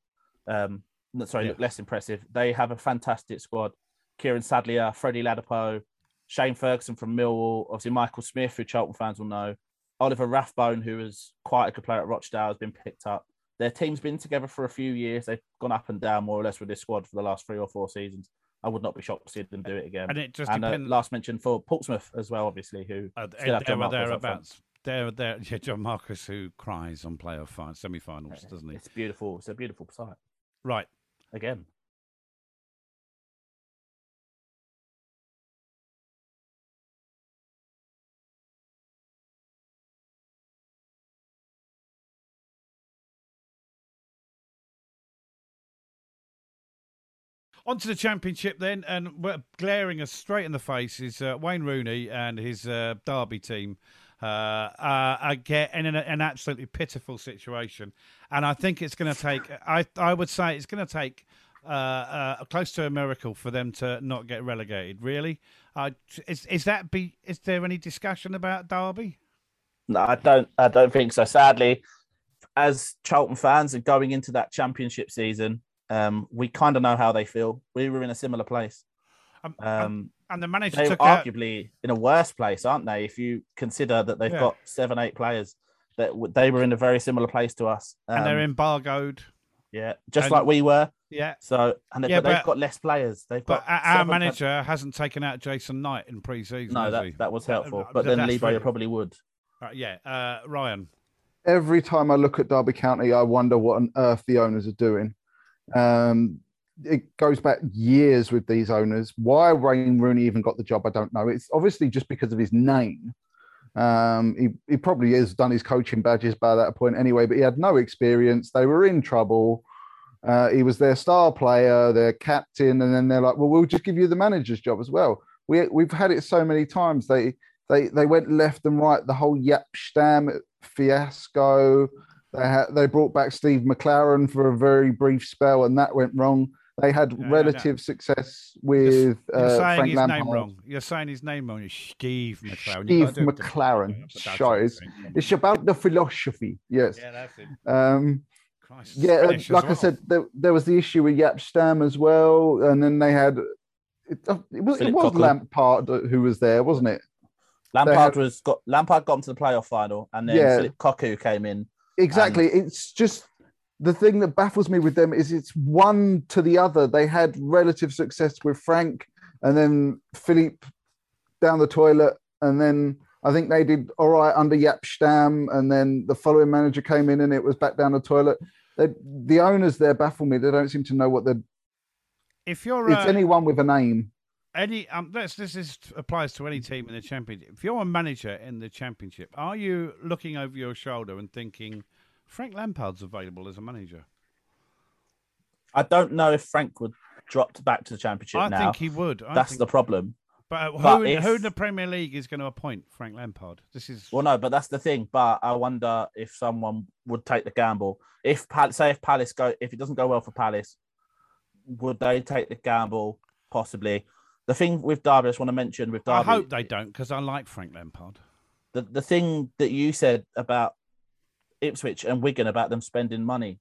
Um, sorry, yeah. look less impressive. They have a fantastic squad. Kieran Sadlier, Freddie Ladapo, Shane Ferguson from Millwall, obviously Michael Smith, who Charlton fans will know. Oliver Rathbone, who is quite a good player at Rochdale, has been picked up. Their team's been together for a few years. They've gone up and down more or less with this squad for the last three or four seasons. I would not be shocked to see them do it again. And it just and, depends. Uh, last mention for Portsmouth as well, obviously, who uh, still have John thereabouts there, there, yeah, John Marquis who cries on playoff semi-finals, doesn't he? It's beautiful. It's a beautiful sight. Right. Again. On to the championship then, and glaring us straight in the face is uh, Wayne Rooney and his uh, Derby team uh, uh, get in an, an, absolutely pitiful situation. And I think it's going to take, I, I would say it's going to take uh, uh, close to a miracle for them to not get relegated. Really, uh, is is that be? Is there any discussion about Derby? No, I don't. I don't think so. Sadly, as Charlton fans and going into that championship season, um, we kind of know how they feel. We were in a similar place. Um, um, and the manager they're took arguably out... in a worse place, aren't they? If you consider that they've yeah. got seven, eight players that they were in a very similar place to us, um, and they're um, embargoed. Yeah, just and, like we were. Yeah. So and they, yeah, but they've got less players. They've but got. our manager hasn't taken out Jason Knight in pre-season. No, that, that was helpful. but then Lee Bowyer probably would. Uh, yeah, uh, Ryan. Every time I look at Derby County, I wonder what on earth the owners are doing. Um, it goes back years with these owners. Why Wayne Rooney even got the job, I don't know. It's obviously just because of his name. Um, he, he probably has done his coaching badges by that point anyway, but he had no experience. They were in trouble. Uh, he was their star player, their captain, and then they're like, "Well, we'll just give you the manager's job as well." We we've had it so many times. They they they went left and right. The whole Jaap Stam fiasco. They had they brought back Steve McClaren for a very brief spell, and that went wrong. They had relative success with you're, uh, saying Frank his Lampard. name wrong. You're saying his name wrong. It's Steve McClaren. Steve McClaren. Sure, it's, it's about the philosophy. Yes. Yeah, that's it. Um, Christ, yeah, uh, like well. I said, there, there, was the issue with Jaap Stam as well, and then they had it, uh, it was, it was Lampard who was there, wasn't it? Lampard had, was got Lampard got to the playoff final, and then yeah, Phillip Cocu came in. Exactly. And... It's just the thing that baffles me with them is it's one to the other. They had relative success with Frank and then Philippe down the toilet. And then I think they did all right under Jaap Stam. And then the following manager came in and it was back down the toilet. They, the owners there baffle me. They don't seem to know what they're. If you're. It's uh, anyone with a name. Any um, this this is, applies to any team in the championship. If you're a manager in the championship, are you looking over your shoulder and thinking, Frank Lampard's available as a manager. I don't know if Frank would drop back to the championship I now. think he would. I That's think... the problem. But, who, but if... who in the Premier League is going to appoint Frank Lampard? This is well, no, but that's the thing. But I wonder if someone would take the gamble. If say if Palace go, if it doesn't go well for Palace, would they take the gamble? Possibly. The thing with Derby, I just want to mention with Derby. I hope they don't because I like Frank Lampard. The the thing that you said about Ipswich and Wigan about them spending money.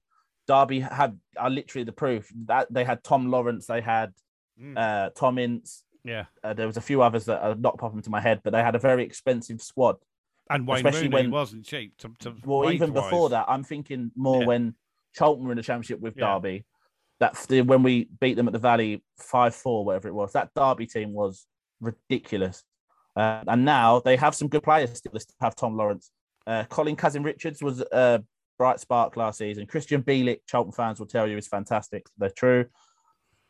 Derby had are literally the proof that they had Tom Lawrence, they had mm. uh, Tom Ince. Yeah, uh, there was a few others that are not popping into my head, but they had a very expensive squad. And Wayne especially Rooney when wasn't cheap. To, to well, even before that, I'm thinking more yeah. when Charlton were in the championship with yeah. Derby. That when we beat them at the Valley five four, whatever it was, that Derby team was ridiculous. Uh, and now they have some good players still. They have Tom Lawrence, Uh, Colin Cousin Richards was a bright spark last season. Krystian Bielik, Charlton fans will tell you, is fantastic. They're true.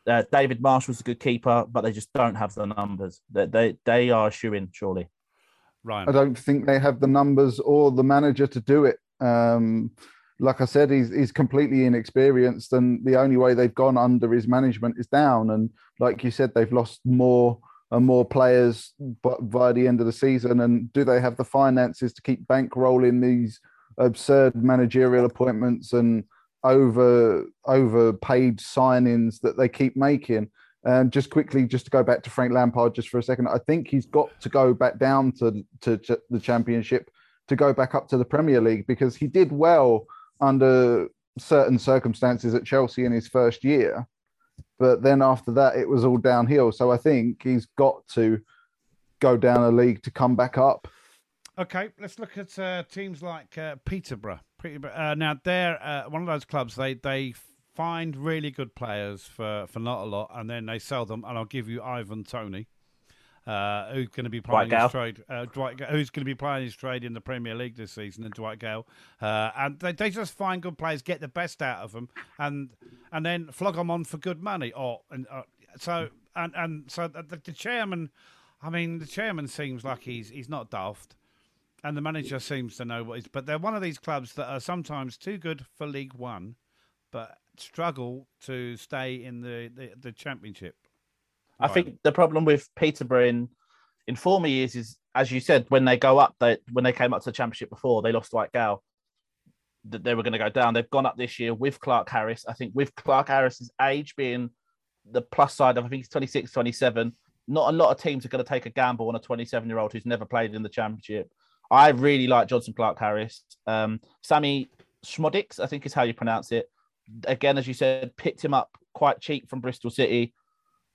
Uh, David Marsh was a good keeper, but they just don't have the numbers. They they, they are shooing surely. Ryan. I don't think they have the numbers or the manager to do it. Um, like I said, he's he's completely inexperienced, and the only way they've gone under his management is down. And like you said, they've lost more and more players by the end of the season. And do they have the finances to keep bankrolling these absurd managerial appointments and over overpaid signings that they keep making? And just quickly, just to go back to Frank Lampard just for a second, I think he's got to go back down to, to, to the Championship to go back up to the Premier League because he did well under certain circumstances at Chelsea in his first year. But then after that, it was all downhill. So I think he's got to go down a league to come back up. Okay, let's look at uh, teams like uh, Peterborough. Peterborough. Uh, now they're uh, one of those clubs. They they find really good players for, for not a lot, and then they sell them. And I'll give you Ivan Toney, uh, who's going to be playing Dwight his trade. Uh, Dwight, who's going to be playing his trade in the Premier League this season, and Dwight Gayle. Uh, and they, they just find good players, get the best out of them, and and then flog them on for good money. Or and uh, so and and so the, the chairman, I mean, the chairman seems like he's he's not daft and the manager seems to know what he's. But they're one of these clubs that are sometimes too good for League One, but struggle to stay in the the, the Championship. I think the problem with Peterborough in, in former years is, as you said, when they go up, they when they came up to the championship before, they lost Dwight Gayle. That they were going to go down. They've gone up this year with Clarke-Harris. I think with Clarke-Harris's age being the plus side of, I think he's 26, 27. Not a lot of teams are going to take a gamble on a 27 year old who's never played in the championship. I really like Jonson Clark Harris. Um, Sammie Szmodics, I think is how you pronounce it. Again, as you said, picked him up quite cheap from Bristol City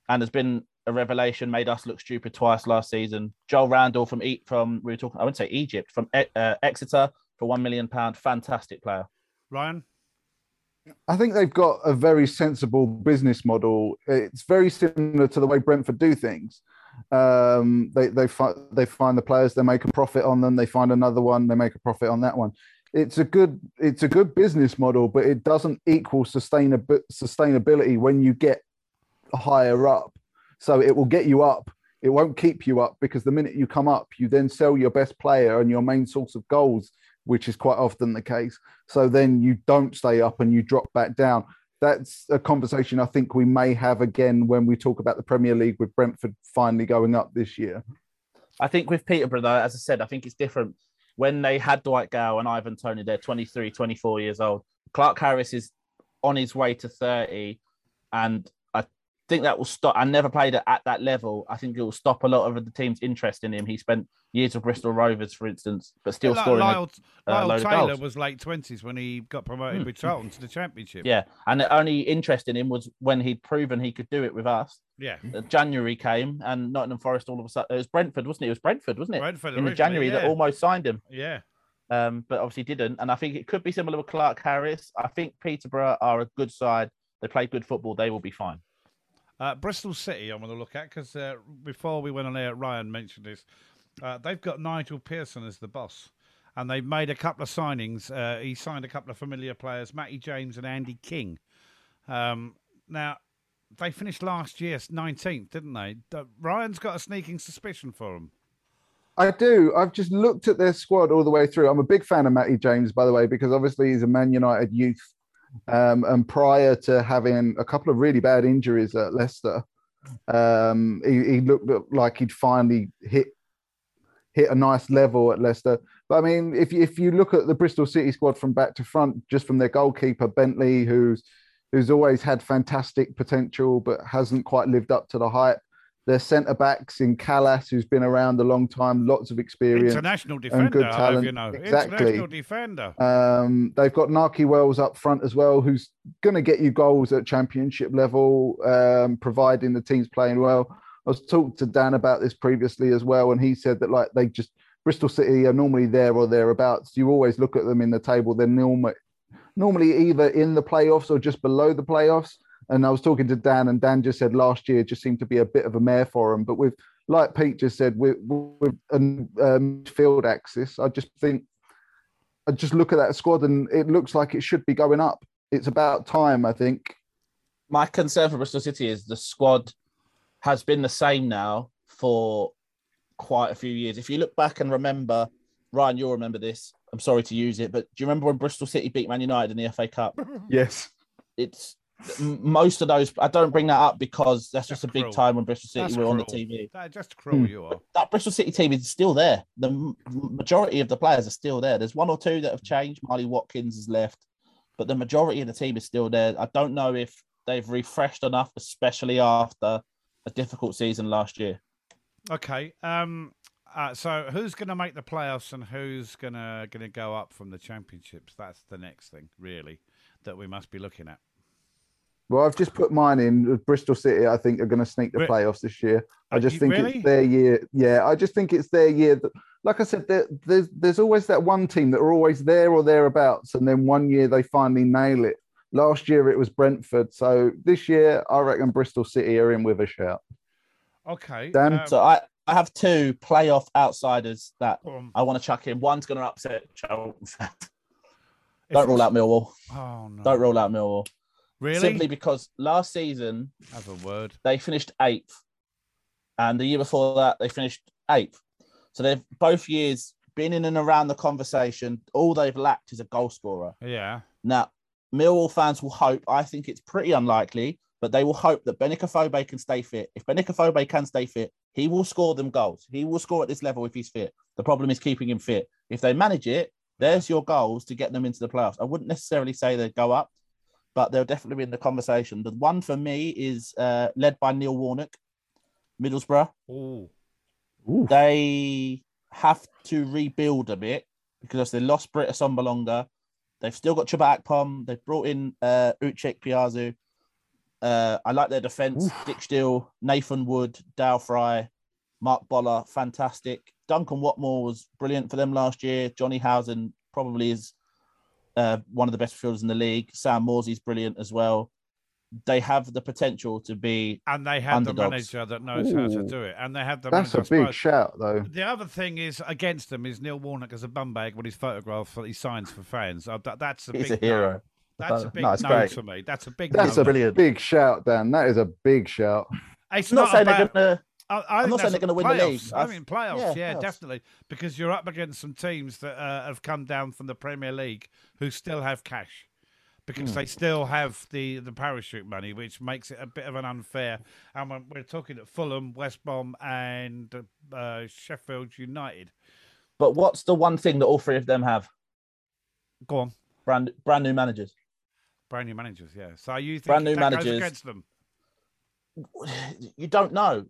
and has been a revelation, made us look stupid twice last season. Joel Randall from E- from we were talking, I wouldn't say Egypt, from E- uh, Exeter for one million pound, fantastic player. Ryan, I think they've got a very sensible business model. It's very similar to the way Brentford do things. Um, they they find they find the players, they make a profit on them. They find another one, they make a profit on that one. It's a good it's a good business model, but it doesn't equal sustainab- sustainability when you get higher up. So it will get you up. It won't keep you up because the minute you come up, you then sell your best player and your main source of goals, which is quite often the case. So then you don't stay up and you drop back down. That's a conversation I think we may have again when we talk about the Premier League with Brentford finally going up this year. I think with Peterborough, though, as I said, I think it's different. When they had Dwight Gayle and Ivan Toney, they're 23, 24 years old. Clarke-Harris is on his way to 30. And think that will stop. I never played it at that level. I think it will stop a lot of the team's interest in him. He spent years with Bristol Rovers, for instance, but still Like scoring. Lyle, a Lyle of Taylor was late twenties when he got promoted Hmm. with Charlton to the Championship. yeah. And the only interest in him was when he'd proven he could do it with us. yeah. Uh, January came and Nottingham Forest all of a sudden, it was Brentford, wasn't it? It was Brentford, wasn't it? Brentford in January that almost signed him. Yeah. um, but obviously didn't. And I think it could be similar with Clarke-Harris. I think Peterborough are a good side. They play good football. They will be fine. Uh, Bristol City, I want to look at because uh, before we went on air, Ryan mentioned this. Uh, they've got Nigel Pearson as the boss, and they've made a couple of signings. Uh, he signed a couple of familiar players, Matty James and Andy King. Um, now, they finished last year 19th, didn't they? Ryan's got a sneaking suspicion for them. I do. I've just looked at their squad all the way through. I'm a big fan of Matty James, by the way, because obviously he's a Man United youth. Um, and prior to having a couple of really bad injuries at Leicester, um, he, he looked like he'd finally hit hit a nice level at Leicester. But I mean, if if you look at the Bristol City squad from back to front, just from their goalkeeper Bentley, who's who's always had fantastic potential but hasn't quite lived up to the hype. Their centre backs in Kalas, who's been around a long time, lots of experience. International defender, good I hope talent. you know. Exactly. International defender. Um, they've got Nakhi Wells up front as well, who's going to get you goals at championship level, um, providing the team's playing well. I was talking to Dan about this previously as well, and he said that like they just Bristol City are normally there or thereabouts. You always look at them in the table; they're normally either in the playoffs or just below the playoffs. And I was talking to Dan, and Dan just said last year just seemed to be a bit of a mare for him. But with, like Pete just said, with, with a um, field axis, I just think I just look at that squad and it looks like it should be going up. It's about time, I think. My concern for Bristol City is the squad has been the same now for quite a few years. If you look back and remember, Ryan, you'll remember this. I'm sorry to use it, but do you remember when Bristol City beat Man United in the FA Cup? [LAUGHS] Yes. It's most of those. I don't bring that up because that's just That's a big cruel. time when Bristol City That's were on the. TV. That, just cruel Hmm. you are. That Bristol City team is still there. The majority of the players are still there. There's one or two that have changed. Marley Watkins has left, but the majority of the team is still there. I don't know if they've refreshed enough, especially after a difficult season last year. Okay. Um. Uh, so who's going to make the playoffs and who's going to going to go up from the championships? That's the next thing, really, that we must be looking at. Well, I've just put mine in. Bristol City, I think, are going to sneak the Re- playoffs this year. I just you- think really? it's their year. Yeah, I just think it's their year. That, like I said, there, there's there's always that one team that are always there or thereabouts, and then one year they finally nail it. Last year it was Brentford, so this year I reckon Bristol City are in with a shout. Okay. Dan? um, So I, I have two playoff outsiders that um, I want to chuck in. One's going to upset Charlton Don't rule out Millwall. Oh no! Don't rule out Millwall. Really? Simply because last season Have a word. they finished eighth, and the year before that they finished eighth. So they've both years been in and around the conversation. All they've lacked is a goal scorer. Yeah. Now, Millwall fans will hope. I think it's pretty unlikely, but they will hope that Benik Afobe can stay fit. If Benik Afobe can stay fit, he will score them goals. He will score at this level if he's fit. The problem is keeping him fit. If they manage it, there's your goals to get them into the playoffs. I wouldn't necessarily say they'd go up, but they'll definitely be in the conversation. The one for me is uh, led by Neil Warnock, Middlesbrough. Oh. They have to rebuild a bit because they lost Britt Assombalonga. They've still got Chuba Akpom. They've brought in uh, Uche Ikpeazu. Uh, I like their defense. Dijksteel, Nathan Wood, Dael Fry, Marc Bola, fantastic. Duncan Watmore was brilliant for them last year. Jonny Howson probably is uh, one of the best fielders in the league. Sam Morsy's brilliant as well. They have the potential to be And they have the manager that knows how to do it, and they have the. That's a manager, I big suppose. shout, though. The other thing is against them is Neil Warnock as a bumbag when he's photographed that he signs for fans. Uh, that, that's a he's big a hero. No. That's a big No, it's no great. for me. That's a big. That's no. a brilliant. big shout, Dan. That is a big shout. It's I'm not, saying about, they're gonna. I, I I'm not saying they're gonna win the league. I mean playoffs, yeah, yeah, playoffs. definitely, because you're up against some teams that uh, have come down from the Premier League who still have cash. Because Hmm. they still have the, the parachute money, which makes it a bit of an unfair. And when we're talking at Fulham, West Brom, and uh, Sheffield United. But what's the one thing that all three of them have? Go on, Brand brand new managers. brand new managers, yeah. So you think Brand new managers. against them? You don't know.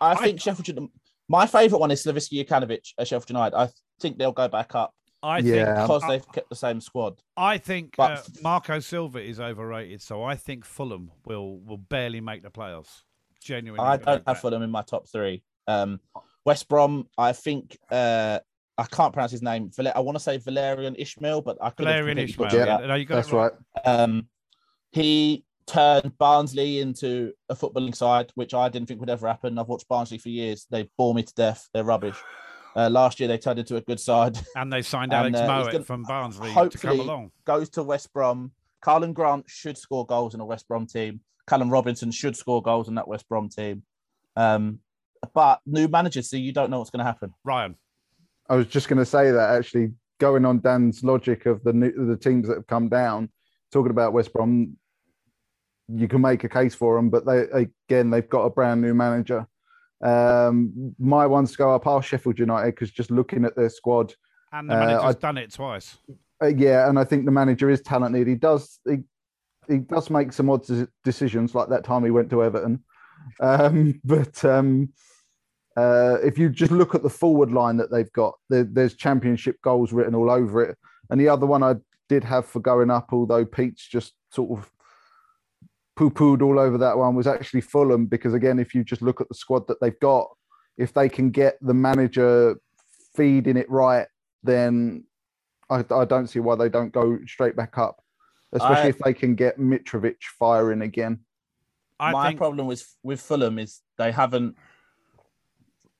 I I- think Sheffield. United- My favourite one is Slavisa Jokanovic at Sheffield United. I think they'll go back up I Yeah. think because I- they've kept the same squad. I think But- uh, Marco Silva is overrated, so I think Fulham will will barely make the playoffs. Genuinely, I believe don't have that. Fulham in my top three. Um, West Brom. I think. Uh, I can't pronounce his name. I want to say Valerian Ishmael, but I could have Valerian completely Ishmael. butchered Yeah. No, you got That's it right. right. Um, he turned Barnsley into a footballing side, which I didn't think would ever happen. I've watched Barnsley for years. They bore me to death. They're rubbish. Uh, last year they turned into a good side. [LAUGHS] And they signed And, Alex uh, Mowatt gonna- from Barnsley to hopefully- come along. Goes to West Brom. Karlan Grant should score goals in a West Brom team. Callum Robinson should score goals in that West Brom team. Um, but new managers, so you don't know what's going to happen. Ryan, I was just going to say that actually, going on Dan's logic of the new, the teams that have come down, talking about West Brom, you can make a case for them, but they again they've got a brand new manager. Um, my ones to go up are Sheffield United because just looking at their squad, and the Uh, manager's I- done it twice. uh, yeah, and I think the manager is talented. He does he, he does make some odd decisions, like that time he went to Everton. Um, [LAUGHS] but um, uh, if you just look at the forward line that they've got, there, there's championship goals written all over it. And the other one I did have for going up, although Pete's just sort of poo-pooed all over that one, was actually Fulham. Because again, if you just look at the squad that they've got, if they can get the manager feeding it right, then I, I don't see why they don't go straight back up, especially I- if they can get Mitrovic firing again. I My think problem with with Fulham is they haven't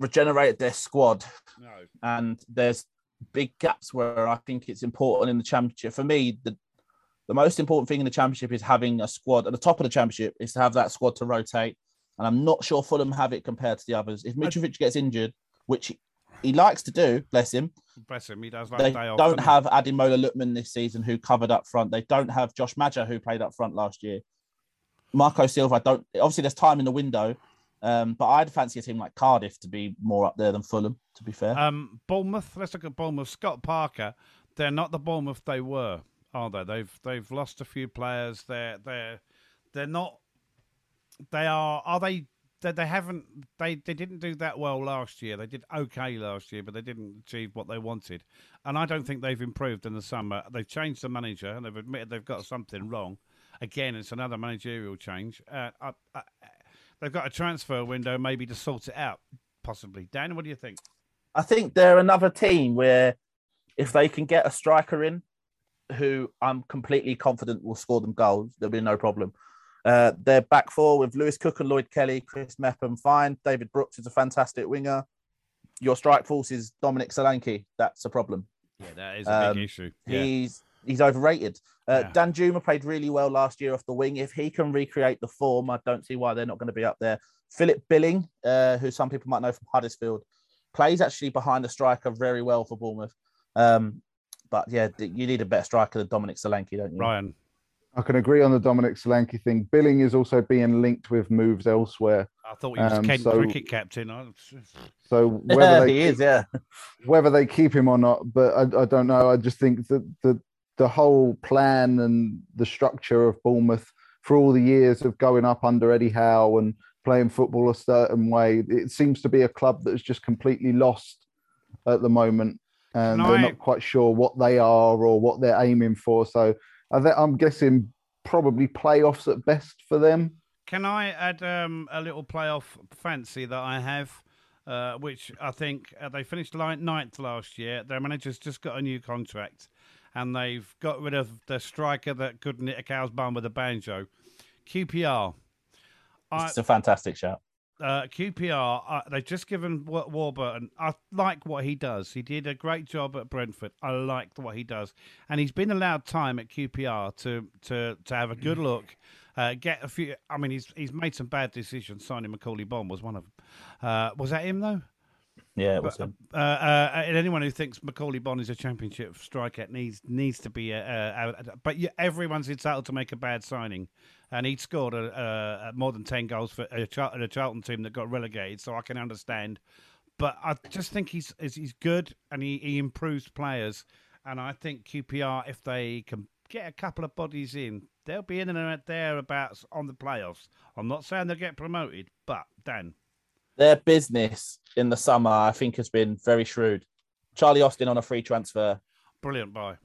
regenerated their squad no. and there's big gaps where I think it's important in the championship. For me, the the most important thing in the championship is having a squad at the top of the championship is to have that squad to rotate. And I'm not sure Fulham have it compared to the others. If Mitrovic gets injured, which he likes to do, bless him. Bless him, he does like they off, don't have Ademola Lookman this season who covered up front. They don't have Josh Maja who played up front last year. Marco Silva, I don't obviously there's time in the window, um, but I'd fancy a team like Cardiff to be more up there than Fulham, to be fair. Um, Bournemouth. Let's look at Bournemouth. Scott Parker. They're not the Bournemouth they were, are they? They've they've lost a few players. They're they're they're not. They are. Are they? They, they haven't. They they didn't do that well last year. They did okay last year, but they didn't achieve what they wanted. And I don't think they've improved in the summer. They've changed the manager, and they've admitted they've got something wrong. Again, it's another managerial change. Uh, I, I, they've got a transfer window maybe to sort it out, possibly. Dan, what do you think? I think they're another team where if they can get a striker in who I'm completely confident will score them goals, there'll be no problem. Uh, they're back four with Lewis Cook and Lloyd Kelly, Chris Mepham, fine. David Brooks is a fantastic winger. Your strike force is Dominic Solanke. That's a problem. Yeah, that is a Um, big issue. Yeah. He's he's overrated. Uh, Yeah. Danjuma played really well last year off the wing. If he can recreate the form, I don't see why they're not going to be up there. Philip Billing, uh, who some people might know from Huddersfield, plays actually behind the striker very well for Bournemouth. Um, but yeah, you need a better striker than Dominic Solanke, don't you? Ryan. I can agree on the Dominic Solanke thing. Billing is also being linked with moves elsewhere. I thought he was Um, Kent so- cricket captain. So [LAUGHS] whether they he is, yeah. whether they keep him or not, but I, I don't know. I just think that the the whole plan and the structure of Bournemouth for all the years of going up under Eddie Howe and playing football a certain way, it seems to be a club that's just completely lost at the moment, and Can they're I- not quite sure what they are or what they're aiming for. So I thi- I'm guessing probably playoffs at best for them. Can I add um, a little playoff fancy that I have, uh, which I think uh, they finished li- ninth last year. Their manager's just got a new contract, and they've got rid of the striker that couldn't hit a cow's bum with a banjo. QPR. I, It's a fantastic shout. Uh, QPR, uh, they've just given Warburton. I like what he does. He did a great job at Brentford. I liked what he does, and he's been allowed time at QPR to to to have a good look. Uh, get a few. I mean, he's he's made some bad decisions. Signing Macauley Bonne was one of them. Uh, was that him though? Yeah, it was But, him. uh, uh, and anyone who thinks Macauley Bonne is a championship striker needs needs to be. But yeah, everyone's entitled to make a bad signing, and he'd scored a, uh, more than ten goals for a, a Charlton team that got relegated. So I can understand. But I just think he's he's good, and he, he improves players. And I think QPR, if they can get a couple of bodies in, they'll be in and out thereabouts on the playoffs. I'm not saying they'll get promoted, but Dan, Their business in the summer, I think, has been very shrewd. Charlie Austin on a free transfer, brilliant buy.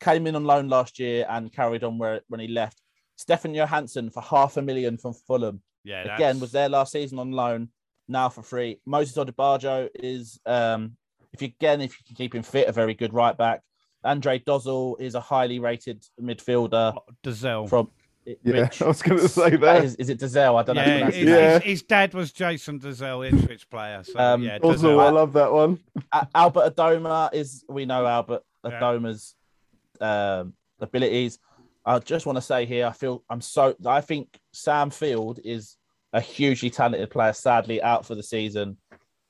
came in on loan last year and carried on where when he left. Stefan Johansen for half a million from Fulham. Yeah, Again, was there last season on loan, now for free. Moses Odubajo is, um, if you again, if you can keep him fit, a very good right back. Andre Dozzell is a highly rated midfielder Dazelle. from Yeah, Rich. [LAUGHS] I was going to say That that. is, is it Dazelle? I don't know. Yeah, pronounce his, his. Yeah. his, his dad was Jason Dazelle, Ipswich player. So Um, yeah, Also, I love that one. A- Albert Adomah is we know Albert Yeah. Adomah's um, abilities. I just want to say here, I feel I'm so. I think Sam Field is a hugely talented player. Sadly, out for the season.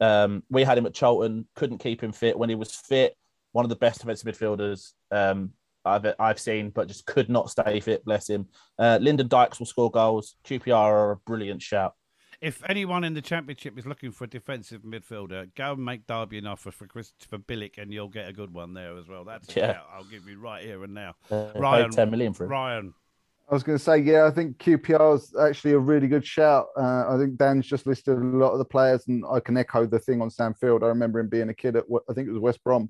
Um, we had him at Charlton, couldn't keep him fit. When he was fit, one of the best defensive midfielders um, I've I've seen, but just could not stay fit. Bless him. Uh, Lyndon Dykes will score goals. QPR are a brilliant shout. If anyone in the championship is looking for a defensive midfielder, go and make Derby an offer for Christopher Bielik, and you'll get a good one there as well. That's Yeah. yeah. I'll give you right here and now. Uh, Ryan- ten million for him. Ryan, I was going to say, yeah, I think QPR is actually a really good shout. Uh, I think Dan's just listed a lot of the players, and I can echo the thing on Sam Field. I remember him being a kid at, Wa- I think it was West Brom,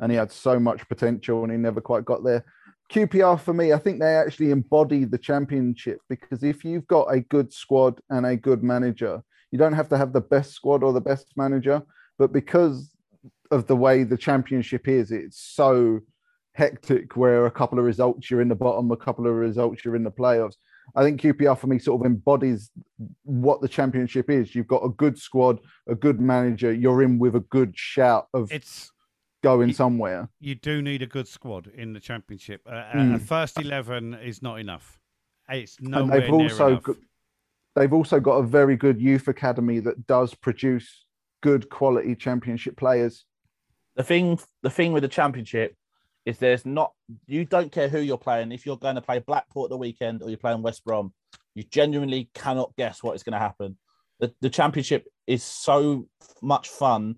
and he had so much potential, and he never quite got there. QPR for me, I think they actually embody the championship because if you've got a good squad and a good manager, you don't have to have the best squad or the best manager, but because of the way the championship is, it's so hectic where a couple of results you're in the bottom, a couple of results you're in the playoffs. I think QPR for me sort of embodies what the championship is. You've got a good squad, a good manager, you're in with a good shout of it's going somewhere. You do need a good squad in the championship. Uh, a- Mm. A first eleven is not enough. It's and they've near also enough. got, they've also got a very good youth academy that does produce good quality championship players. The thing, the thing with the championship is there's not. You don't care who you're playing. If you're going to play Blackport the weekend or you're playing West Brom, you genuinely cannot guess what is going to happen. The, the championship is so much fun,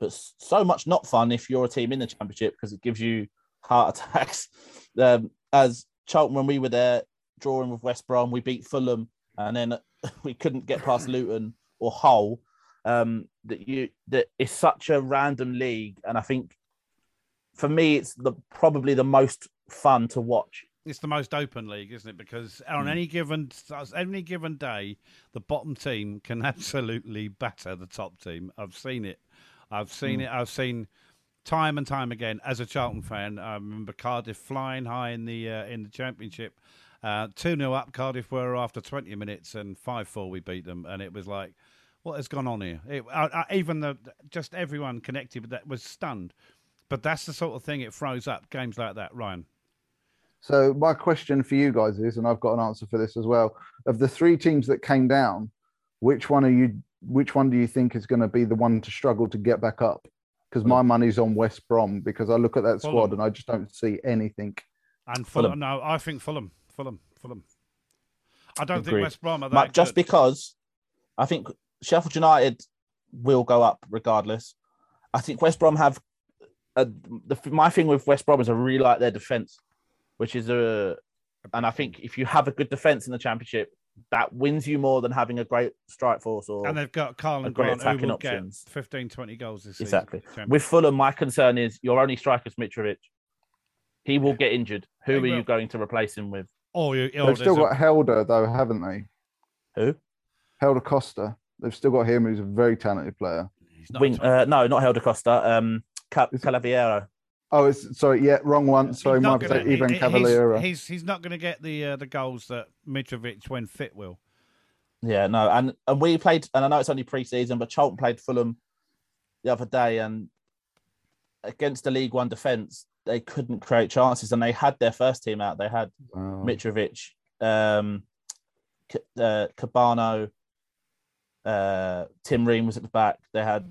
but so much not fun if you're a team in the championship because it gives you heart [LAUGHS] attacks. Um, as Charlton, when we were there drawing with West Brom, we beat Fulham, and then [LAUGHS] we couldn't get past Luton or Hull. Um, that you that it's such a random league, and I think for me, it's the probably the most fun to watch. It's the most open league, isn't it? Because on Mm. any given any given day, the bottom team can [LAUGHS] absolutely batter the top team. I've seen it. I've seen Mm. it. I've seen time and time again. As a Charlton fan, I remember Cardiff flying high in the uh, in the championship. Uh, Two 0 up. Cardiff were after twenty minutes, and five four we beat them, and it was like. What has gone on here? It, uh, uh, even the just everyone connected with that was stunned, but that's the sort of thing it throws up games like that. Ryan, So my question for you guys is, and I've got an answer for this as well. Of the three teams that came down, which one are you? Which one do you think is going to be the one to struggle to get back up? Because my money's on West Brom because I look at that squad Fulham. and I just don't see anything. And Fulham. Fulham. No, I think Fulham. Fulham. Fulham. I don't think West Brom are that But just good. because I think Sheffield United will go up regardless. I think West Brom have a, the, my thing with West Brom is I really like their defense, which is a, and I think if you have a good defense in the championship, that wins you more than having a great strike force or and they've got Carl a and great Grant who attacking will options. get 15, 20 goals this season. Exactly. Champions. with Fulham. My concern is your only striker is Mitrovic. He will get injured. Who He are will. you going to replace him with? Oh, you, or They've still there's got Helder though, haven't they? Who? Helder Costa. They've still got him, who's a very talented player. he's not Wing? Uh, no, not Helder Costa. Um, Ca- Calaviero. Oh, it's sorry, yeah, wrong one. Sorry, not my gonna- mistake. Ivan he- he- Cavaliera. He's, he's he's not going to get the uh, the goals that Mitrovic when fit will. Yeah, no, and and we played, and I know it's only pre-season, but Charlton played Fulham the other day, and against the League One defense, they couldn't create chances, and they had their first team out. They had Wow. Mitrovic, um, K- uh, Kebano, uh, Tim Ream was at the back. They had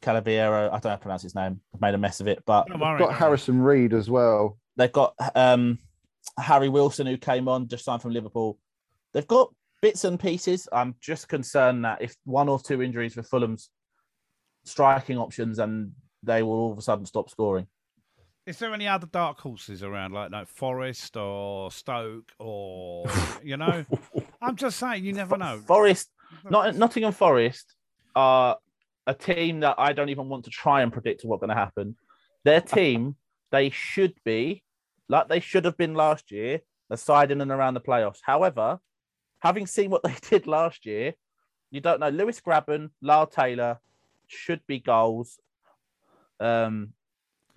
Calaviero. I don't know how to pronounce his name. I've made a mess of it, but Don't worry, got don't worry. Harrison Reed as well. They've got um, Harry Wilson, who came on just signed from Liverpool. They've got bits and pieces. I'm just concerned that if one or two injuries for Fulham's striking options, and they will all of a sudden stop scoring. Is there any other dark horses around, like like Forest or Stoke or [LAUGHS] you know? I'm just saying, you never know. Forest, not Nottingham Forest, are a team that I don't even want to try and predict what's going to happen. Their [LAUGHS] team, they should be like they should have been last year, a side in and around the playoffs. However, having seen what [LAUGHS] they did last year, you don't know. Lewis Grabban, Lyle Taylor should be goals. Um,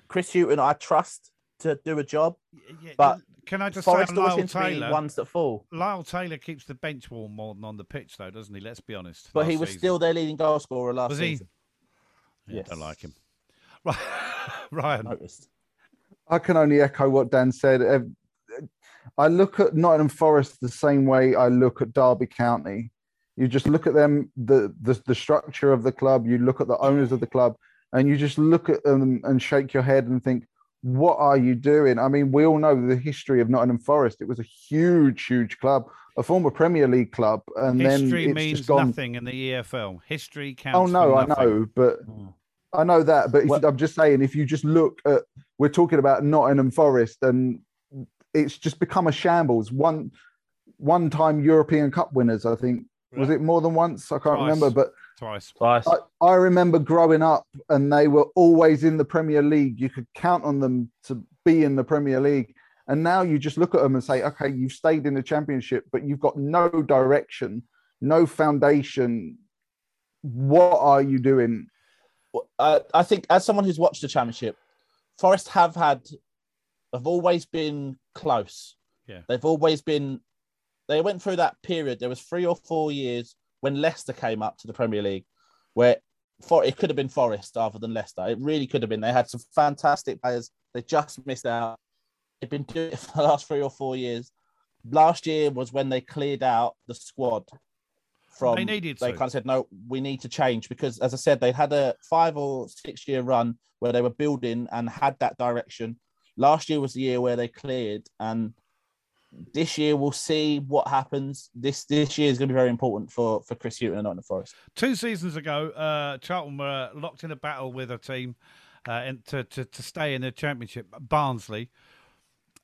Chris Hughton, I trust to do a job. Yeah, but can I just Forest say, Lyle seems to be Taylor? ones that fall. Lyle Taylor keeps the bench warm more than on the pitch, though, doesn't he? Let's be honest. But he was season. still their leading goal scorer last Was he? season. Yeah, Don't like him. [LAUGHS] Right, [LAUGHS] Ryan. Noticed. I can only echo what Dan said. I look at Nottingham Forest the same way I look at Derby County. You just look at them, the, the the structure of the club. You look at the owners of the club, and you just look at them and shake your head and think, "What are you doing?" I mean, we all know the history of Nottingham Forest. It was a huge, huge club, a former Premier League club, and History then it's means just gone. nothing in the EFL. History counts. Oh no, for I know, but Mm. I know that, but if, Well- I'm just saying, if you just look at, we're talking about Nottingham Forest, and it's just become a shambles. One, one time European Cup winners, I think. Was it more than once? I can't Twice. remember, but Twice. Twice. I, I remember growing up, and they were always in the Premier League. You could count on them to be in the Premier League. And now you just look at them and say, okay, you've stayed in the Championship, but you've got no direction, no foundation. What are you doing? uh, I think as someone who's watched the championship, Forest have had, have always been close. Yeah. they've always been. They went through that period. There was three or four years when Leicester came up to the Premier League, where for it could have been Forest rather than Leicester. It really could have been. They had some fantastic players. They just missed out. They've been doing it [LAUGHS] for the last three or four years. Last year was when they cleared out the squad from They needed they kind of said no we need to change because as i said they had a five or six year run where they were building and had that direction last year was the year where they cleared and this year we'll see what happens this this year is going to be very important for for chris Hughton and Nottingham Forest Two seasons ago, uh, Charlton were locked in a battle with a team uh, in, to, to to stay in the championship, Barnsley,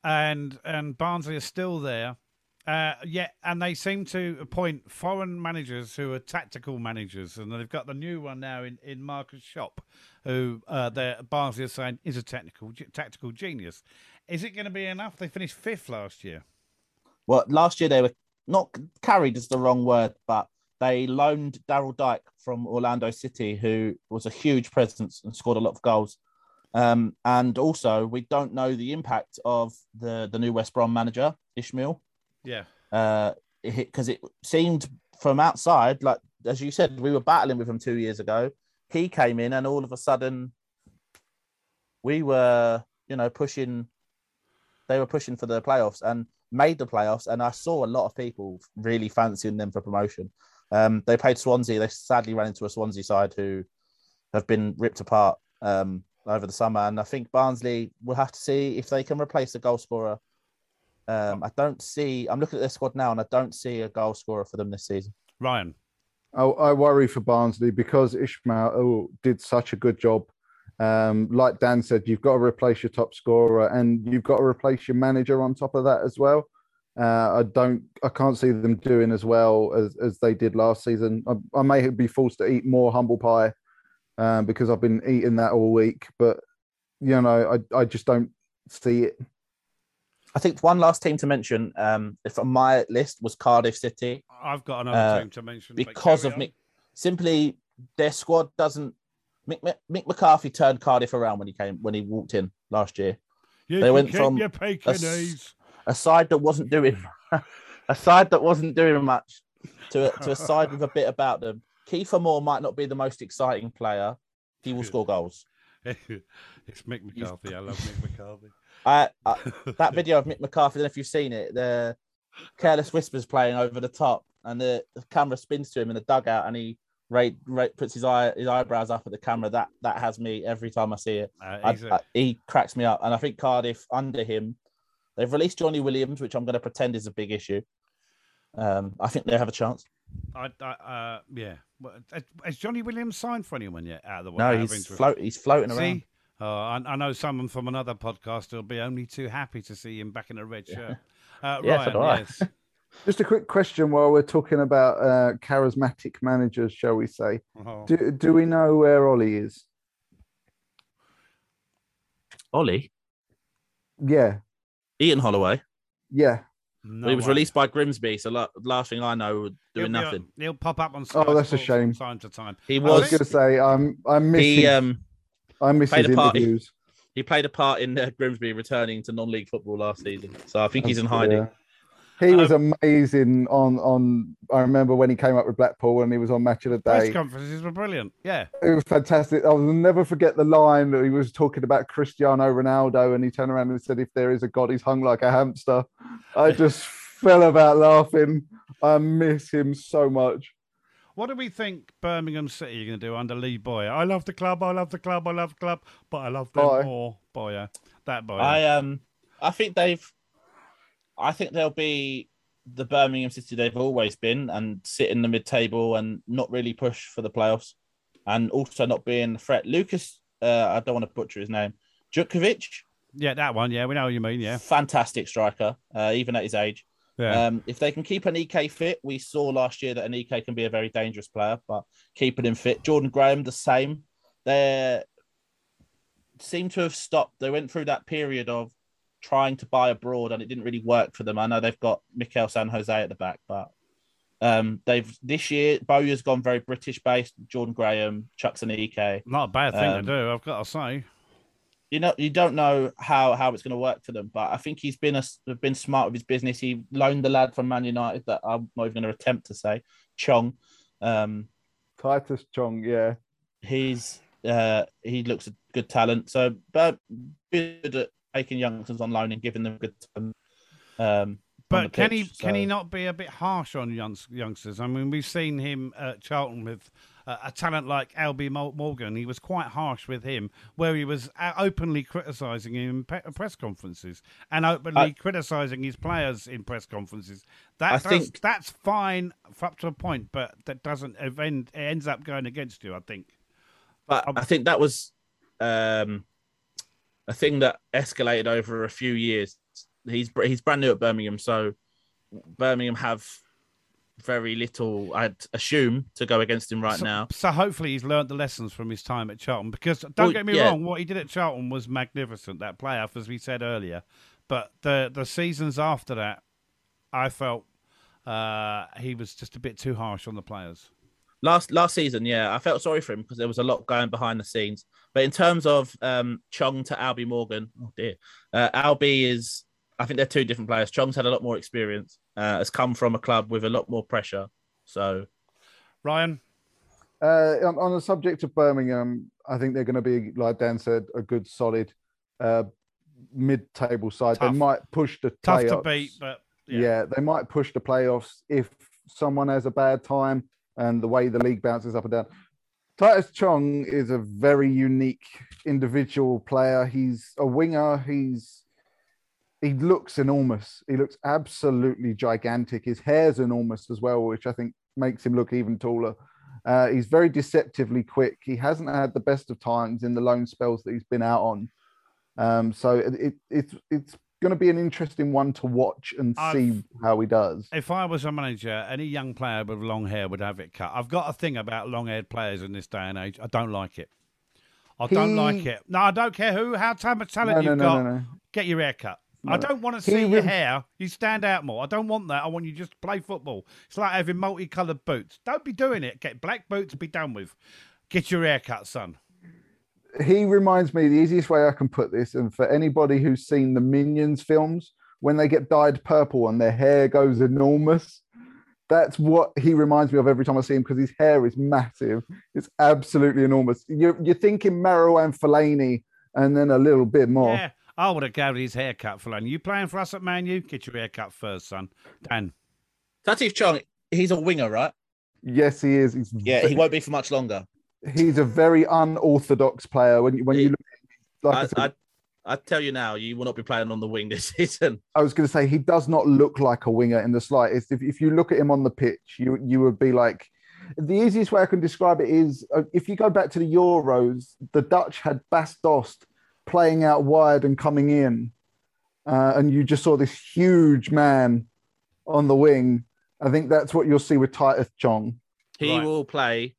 and and Barnsley are still there. Uh, yeah, and they seem to appoint foreign managers who are tactical managers, and they've got the new one now in, in Markus Schopp, who uh, Barnsley are saying is a technical tactical genius. Is it going to be enough? They finished fifth last year. Well last year they were not carried is the wrong word but they loaned Daryl Dike from Orlando City who was a huge presence and scored a lot of goals um, and also we don't know the impact of the the new West Brom manager Ishmael Yeah, because it seemed from outside, like as you said, we were battling with him two years ago. He came in, and all of a sudden, we were, you know, pushing. They were pushing for the playoffs and made the playoffs, and I saw a lot of people really fancying them for promotion. Um, they played Swansea. They sadly ran into a Swansea side who have been ripped apart um, over the summer, and I think Barnsley will have to see if they can replace the goal scorer um, I don't see. I'm looking at their squad now, and I don't see a goal scorer for them this season. Ryan. I, I worry for Barnsley because Ishmael did such a good job. Um, like Dan said, you've got to replace your top scorer and you've got to replace your manager on top of that as well. Uh, I don't, I can't see them doing as well as, as they did last season. I, I may be forced to eat more humble pie um, because I've been eating that all week, but you know, I, I just don't see it. I think one last team to mention, um, if on my list was Cardiff City I've got another Uh, team to mention because of on. Mick. Simply, their squad doesn't. Mick, Mick, Mick McCarthy turned Cardiff around when he came when he walked in last year. You They went from a A side that wasn't doing, [LAUGHS] a side that wasn't doing much, to a, to a side with a bit about them. Kieffer Moore might not be the most exciting player. He will score goals. [LAUGHS] it's Mick McCarthy. I love Mick McCarthy. I, I [LAUGHS] that video of Mick McCarthy, I don't know if you've seen it, the Careless Whispers playing over the top, and the, the camera spins to him in the dugout, and he rate, puts his eye his eyebrows up at the camera. That that has me every time I see it. Uh, I, he cracks me up, and I think Cardiff under him, they've released Johnny Williams, which I'm going to pretend is a big issue. Um, I think they have a chance. I, I, uh, yeah. Well, has- Johnny Williams signed for anyone yet? Out of the way, No, he's float, he's floating around. See, oh, I, I know someone from another podcast who'll be only too happy to see him back in a red shirt. [LAUGHS] Uh, Yeah, so Ryan, I. yes. [LAUGHS] Just a quick question while we're talking about uh, charismatic managers, shall we say? Oh. Do, do we know where Ollie is? Ollie, Yeah, Ian Holloway. yeah. No he was way. released by Grimsby, so la- last thing I know, He'll doing be on- nothing. He'll pop up on. Sky Oh, that's a Sports shame. From time to time. He I was was going to say um, I miss he his, um I miss played his a part- interviews. he played a part in uh, Grimsby returning to non-league football last season. So I think he's in hiding. Yeah. He was amazing on on. I remember when he came up with Blackpool and he was on Match of the Day. Press conferences were brilliant. Yeah. It was fantastic. I will never forget the line that he was talking about Cristiano Ronaldo, and he turned around and said, "If there is a God, he's hung like a hamster." I just [LAUGHS] fell about laughing. I miss him so much. What do we think Birmingham City are going to do under Lee Bowyer? I love the club. I love the club. I love the club, but I love them Boy. more. Bowyer, that Bowyer. I um I think they've I think they'll be the Birmingham City they've always been and sit in the mid table and not really push for the playoffs and also not being a threat. Lucas uh, I don't want to butcher his name. Djukovic, yeah, that one. Yeah, we know what you mean. Yeah, fantastic striker, uh, even at his age. yeah. Um, if they can keep Aneke fit, we saw last year that Aneke can be a very dangerous player, but keeping him fit. Jordan Graham, the same. They seem to have stopped. They went through that period of trying to buy abroad and it didn't really work for them. I know they've got Mikel San Jose at the back, but um, they've this year, Bowyer's gone very British based. Jordan Graham, Chuks Aneke. Not a bad thing um, to do. I've got to say. you know you don't know how how it's going to work for them but i think he's been a been smart with his business he loaned the lad from man united that i'm not even going to attempt to say chong um Tahith Chong, yeah. He's uh, he looks a good talent. So, but good at taking youngsters on loan and giving them good time. Um, but can pitch, he so. can he not be a bit harsh on young, youngsters? I mean, we've seen him at Charlton with uh, a talent like Albie Morgan. He was quite harsh with him, where he was uh, openly criticising him in pe- press conferences and openly I, criticising his players in press conferences. That does, think that's fine up to a point, but that doesn't end. It ends up going against you. I think. But um, I think that was um, a thing that escalated over a few years he's he's brand new at Birmingham, so Birmingham have very little, I'd assume, to go against him right so, now. So hopefully he's learned the lessons from his time at Charlton. Because don't well, get me yeah. wrong, what he did at Charlton was magnificent. That playoff, as we said earlier, but the the seasons after that, I felt uh, he was just a bit too harsh on the players. Last last season, yeah, I felt sorry for him because there was a lot going behind the scenes. But in terms of um, Chong to Albie Morgan, oh dear, uh, Albie is I think they're two different players. Chong's had a lot more experience, uh, has come from a club with a lot more pressure. So, Ryan, uh, on, on, the subject of Birmingham, I think they're going to be, like Dan said, a good, solid uh, mid-table side. Tough. They might push the tough playoffs. to beat, but yeah. yeah, they might push the playoffs if someone has a bad time and the way the league bounces up and down. Titus Chong is a very unique individual player. He's a winger. He's he looks enormous. He looks absolutely gigantic. His hair's enormous as well, which I think makes him look even taller. Uh, he's very deceptively quick. He hasn't had the best of times in the loan spells that he's been out on. Um, so it, it, it's it's going to be an interesting one to watch and I've, see how he does. If I was a manager, any young player with long hair would have it cut. I've got a thing about long-haired players in this day and age. I don't like it. I he... don't like it. No, I don't care who, how much talent no, you've no, got. No, get your hair cut. I don't want to see your hair. You stand out more. I don't want that. I want you just to play football. It's like having multicoloured boots. Don't be doing it. Get black boots. Be done with. Get your hair cut, son. He reminds me the easiest way I can put this, and for anybody who's seen the Minions films, when they get dyed purple and their hair goes enormous, that's what he reminds me of every time I see him because his hair is massive. It's absolutely enormous. You're, you're thinking Marouane Fellaini and then a little bit more. Yeah. I would have gathered his haircut for London. You playing for us at Man U? Get your haircut first, son. Dan. Tahith Chong, he's a winger, right? Yes, he is. He's yeah, very, he won't be for much longer. He's a very unorthodox player. When when he, you look, like I, I, said, I, I, tell you now, you will not be playing on the wing this [LAUGHS] season. I was going to say he does not look like a winger in the slightest. If if you look at him on the pitch, you you would be like. The easiest way I can describe it is uh, if you go back to the Euros, the Dutch had Bas Dost playing out wide and coming in, uh, and you just saw this huge man on the wing. I think that's what you'll see with Titus Chong. He right. will play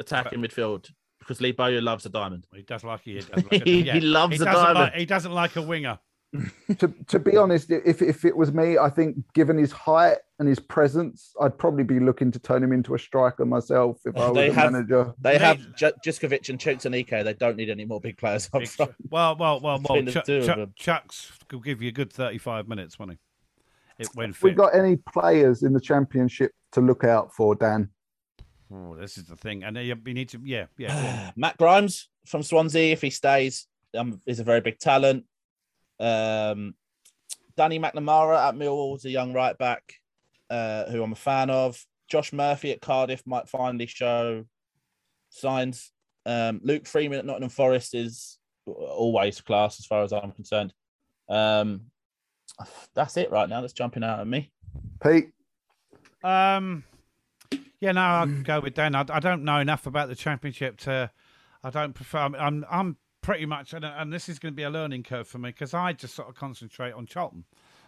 attacking midfield because Lee Bowyer loves a diamond. He does like he, [LAUGHS] does like a, yeah. he loves he a diamond. Like, he doesn't like a winger to to be honest, if if it was me, I think given his height and his presence, I'd probably be looking to turn him into a striker myself if I was they a have, manager. They have J- Jutkiewicz and Chukwuemeka. They don't need any more big players up front. Well, well, well, well. Ch- Ch- Chucks could give you a good thirty-five minutes, won't he? It when fit. We've got any players in the championship to look out for, Dan? Oh, this is the thing, and you need to, yeah, yeah. [SIGHS] Matt Grimes from Swansea, if he stays, um, is a very big talent. Um, Danny McNamara at Millwall is a young right back uh, who I'm a fan of. Josh Murphy at Cardiff might finally show signs. Um, Luke Freeman at Nottingham Forest is always class as far as I'm concerned. Um, that's it right now. That's jumping out at me. Pete. Um, yeah, no, I'll go with Dan. I, I, don't know enough about the championship to. I don't prefer. I'm I'm pretty much, and, and this is going to be a learning curve for me because I just sort of concentrate on Charlton,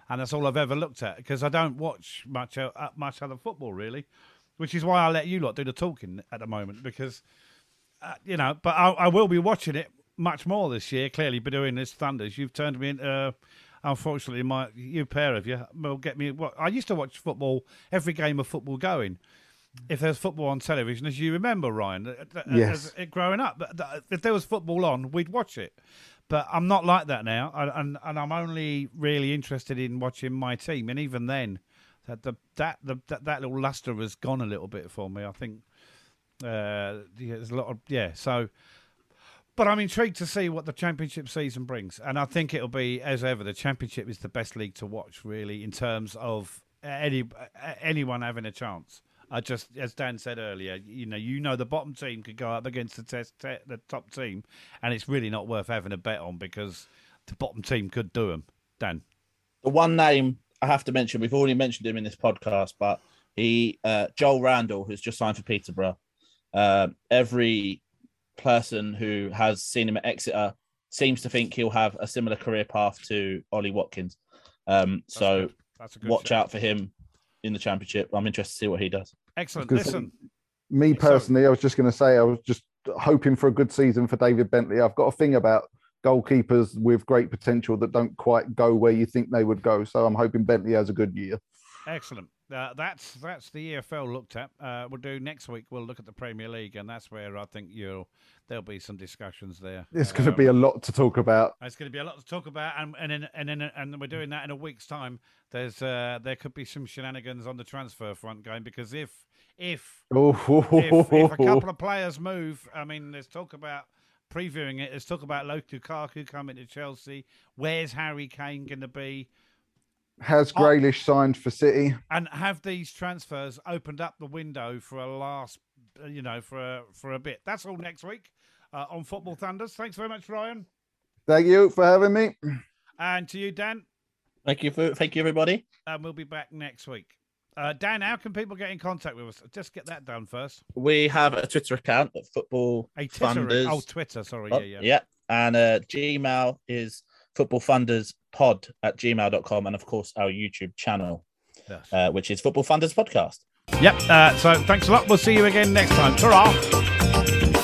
and that's all I've ever looked at because I don't watch much uh, much other football really, which is why I let you lot do the talking at the moment because, uh, you know, but I, I, will be watching it much more this year. Clearly, by doing this Funders, you've turned me into. Uh, unfortunately, my you pair of you will get me. What I used to watch football every game of football going if there's football on television, as you remember, Ryan, yes. As, growing up, if there was football on, we'd watch it. But I'm not like that now, and and I'm only really interested in watching my team, and even then, that the that the that, that little luster has gone a little bit for me. I think Uh, yeah, there's a lot of yeah. So, but I'm intrigued to see what the championship season brings, and I think it'll be as ever. The championship is the best league to watch, really, in terms of any anyone having a chance. I just, as Dan said earlier, you know, you know, the bottom team could go up against the test, te- the top team, and it's really not worth having a bet on because the bottom team could do them. Dan, the one name I have to mention, we've already mentioned him in this podcast, but he, uh, Joel Randall, who's just signed for Peterborough. Uh, every person who has seen him at Exeter seems to think he'll have a similar career path to Ollie Watkins. Um, so watch out for him in the championship. I'm interested to see what he does. Excellent. Listen, me personally, I was just going to say I was just hoping for a good season for David Bentley. I've got a thing about goalkeepers with great potential that don't quite go where you think they would go. So I'm hoping Bentley has a good year. Excellent. Uh, that's that's the EFL looked at. Uh, we'll do next week. We'll look at the Premier League, and that's where I think you'll there'll be some discussions there. It's going to be a lot to talk about. It's going to be a lot to talk about, and and in, and in, and we're doing that in a week's time. There's uh, there could be some shenanigans on the transfer front going because if if, if if a couple of players move, I mean, there's talk about previewing it. There's talk about Lukaku coming to Chelsea. Where's Harry Kane going to be? Has. Grealish oh, signed for City? And have these transfers opened up the window for a last, you know, for a, for a bit? That's all next week uh, on Football Funders. Thanks very much, Ryan. Thank you for having me. And to you, Dan. Thank you for thank you, everybody. And we'll be back next week. Uh, Dan, how can people get in contact with us? Just get that done first. We have a Twitter account at Football a Twitter, Funders. Oh, Twitter. Sorry. Oh, yeah, yeah. Yeah. And uh, Gmail is Football Funders pod at gmail.com and of course our youtube channel yes. uh, which is football funders podcast. Yep uh, so thanks a lot. We'll see you again next time. Ta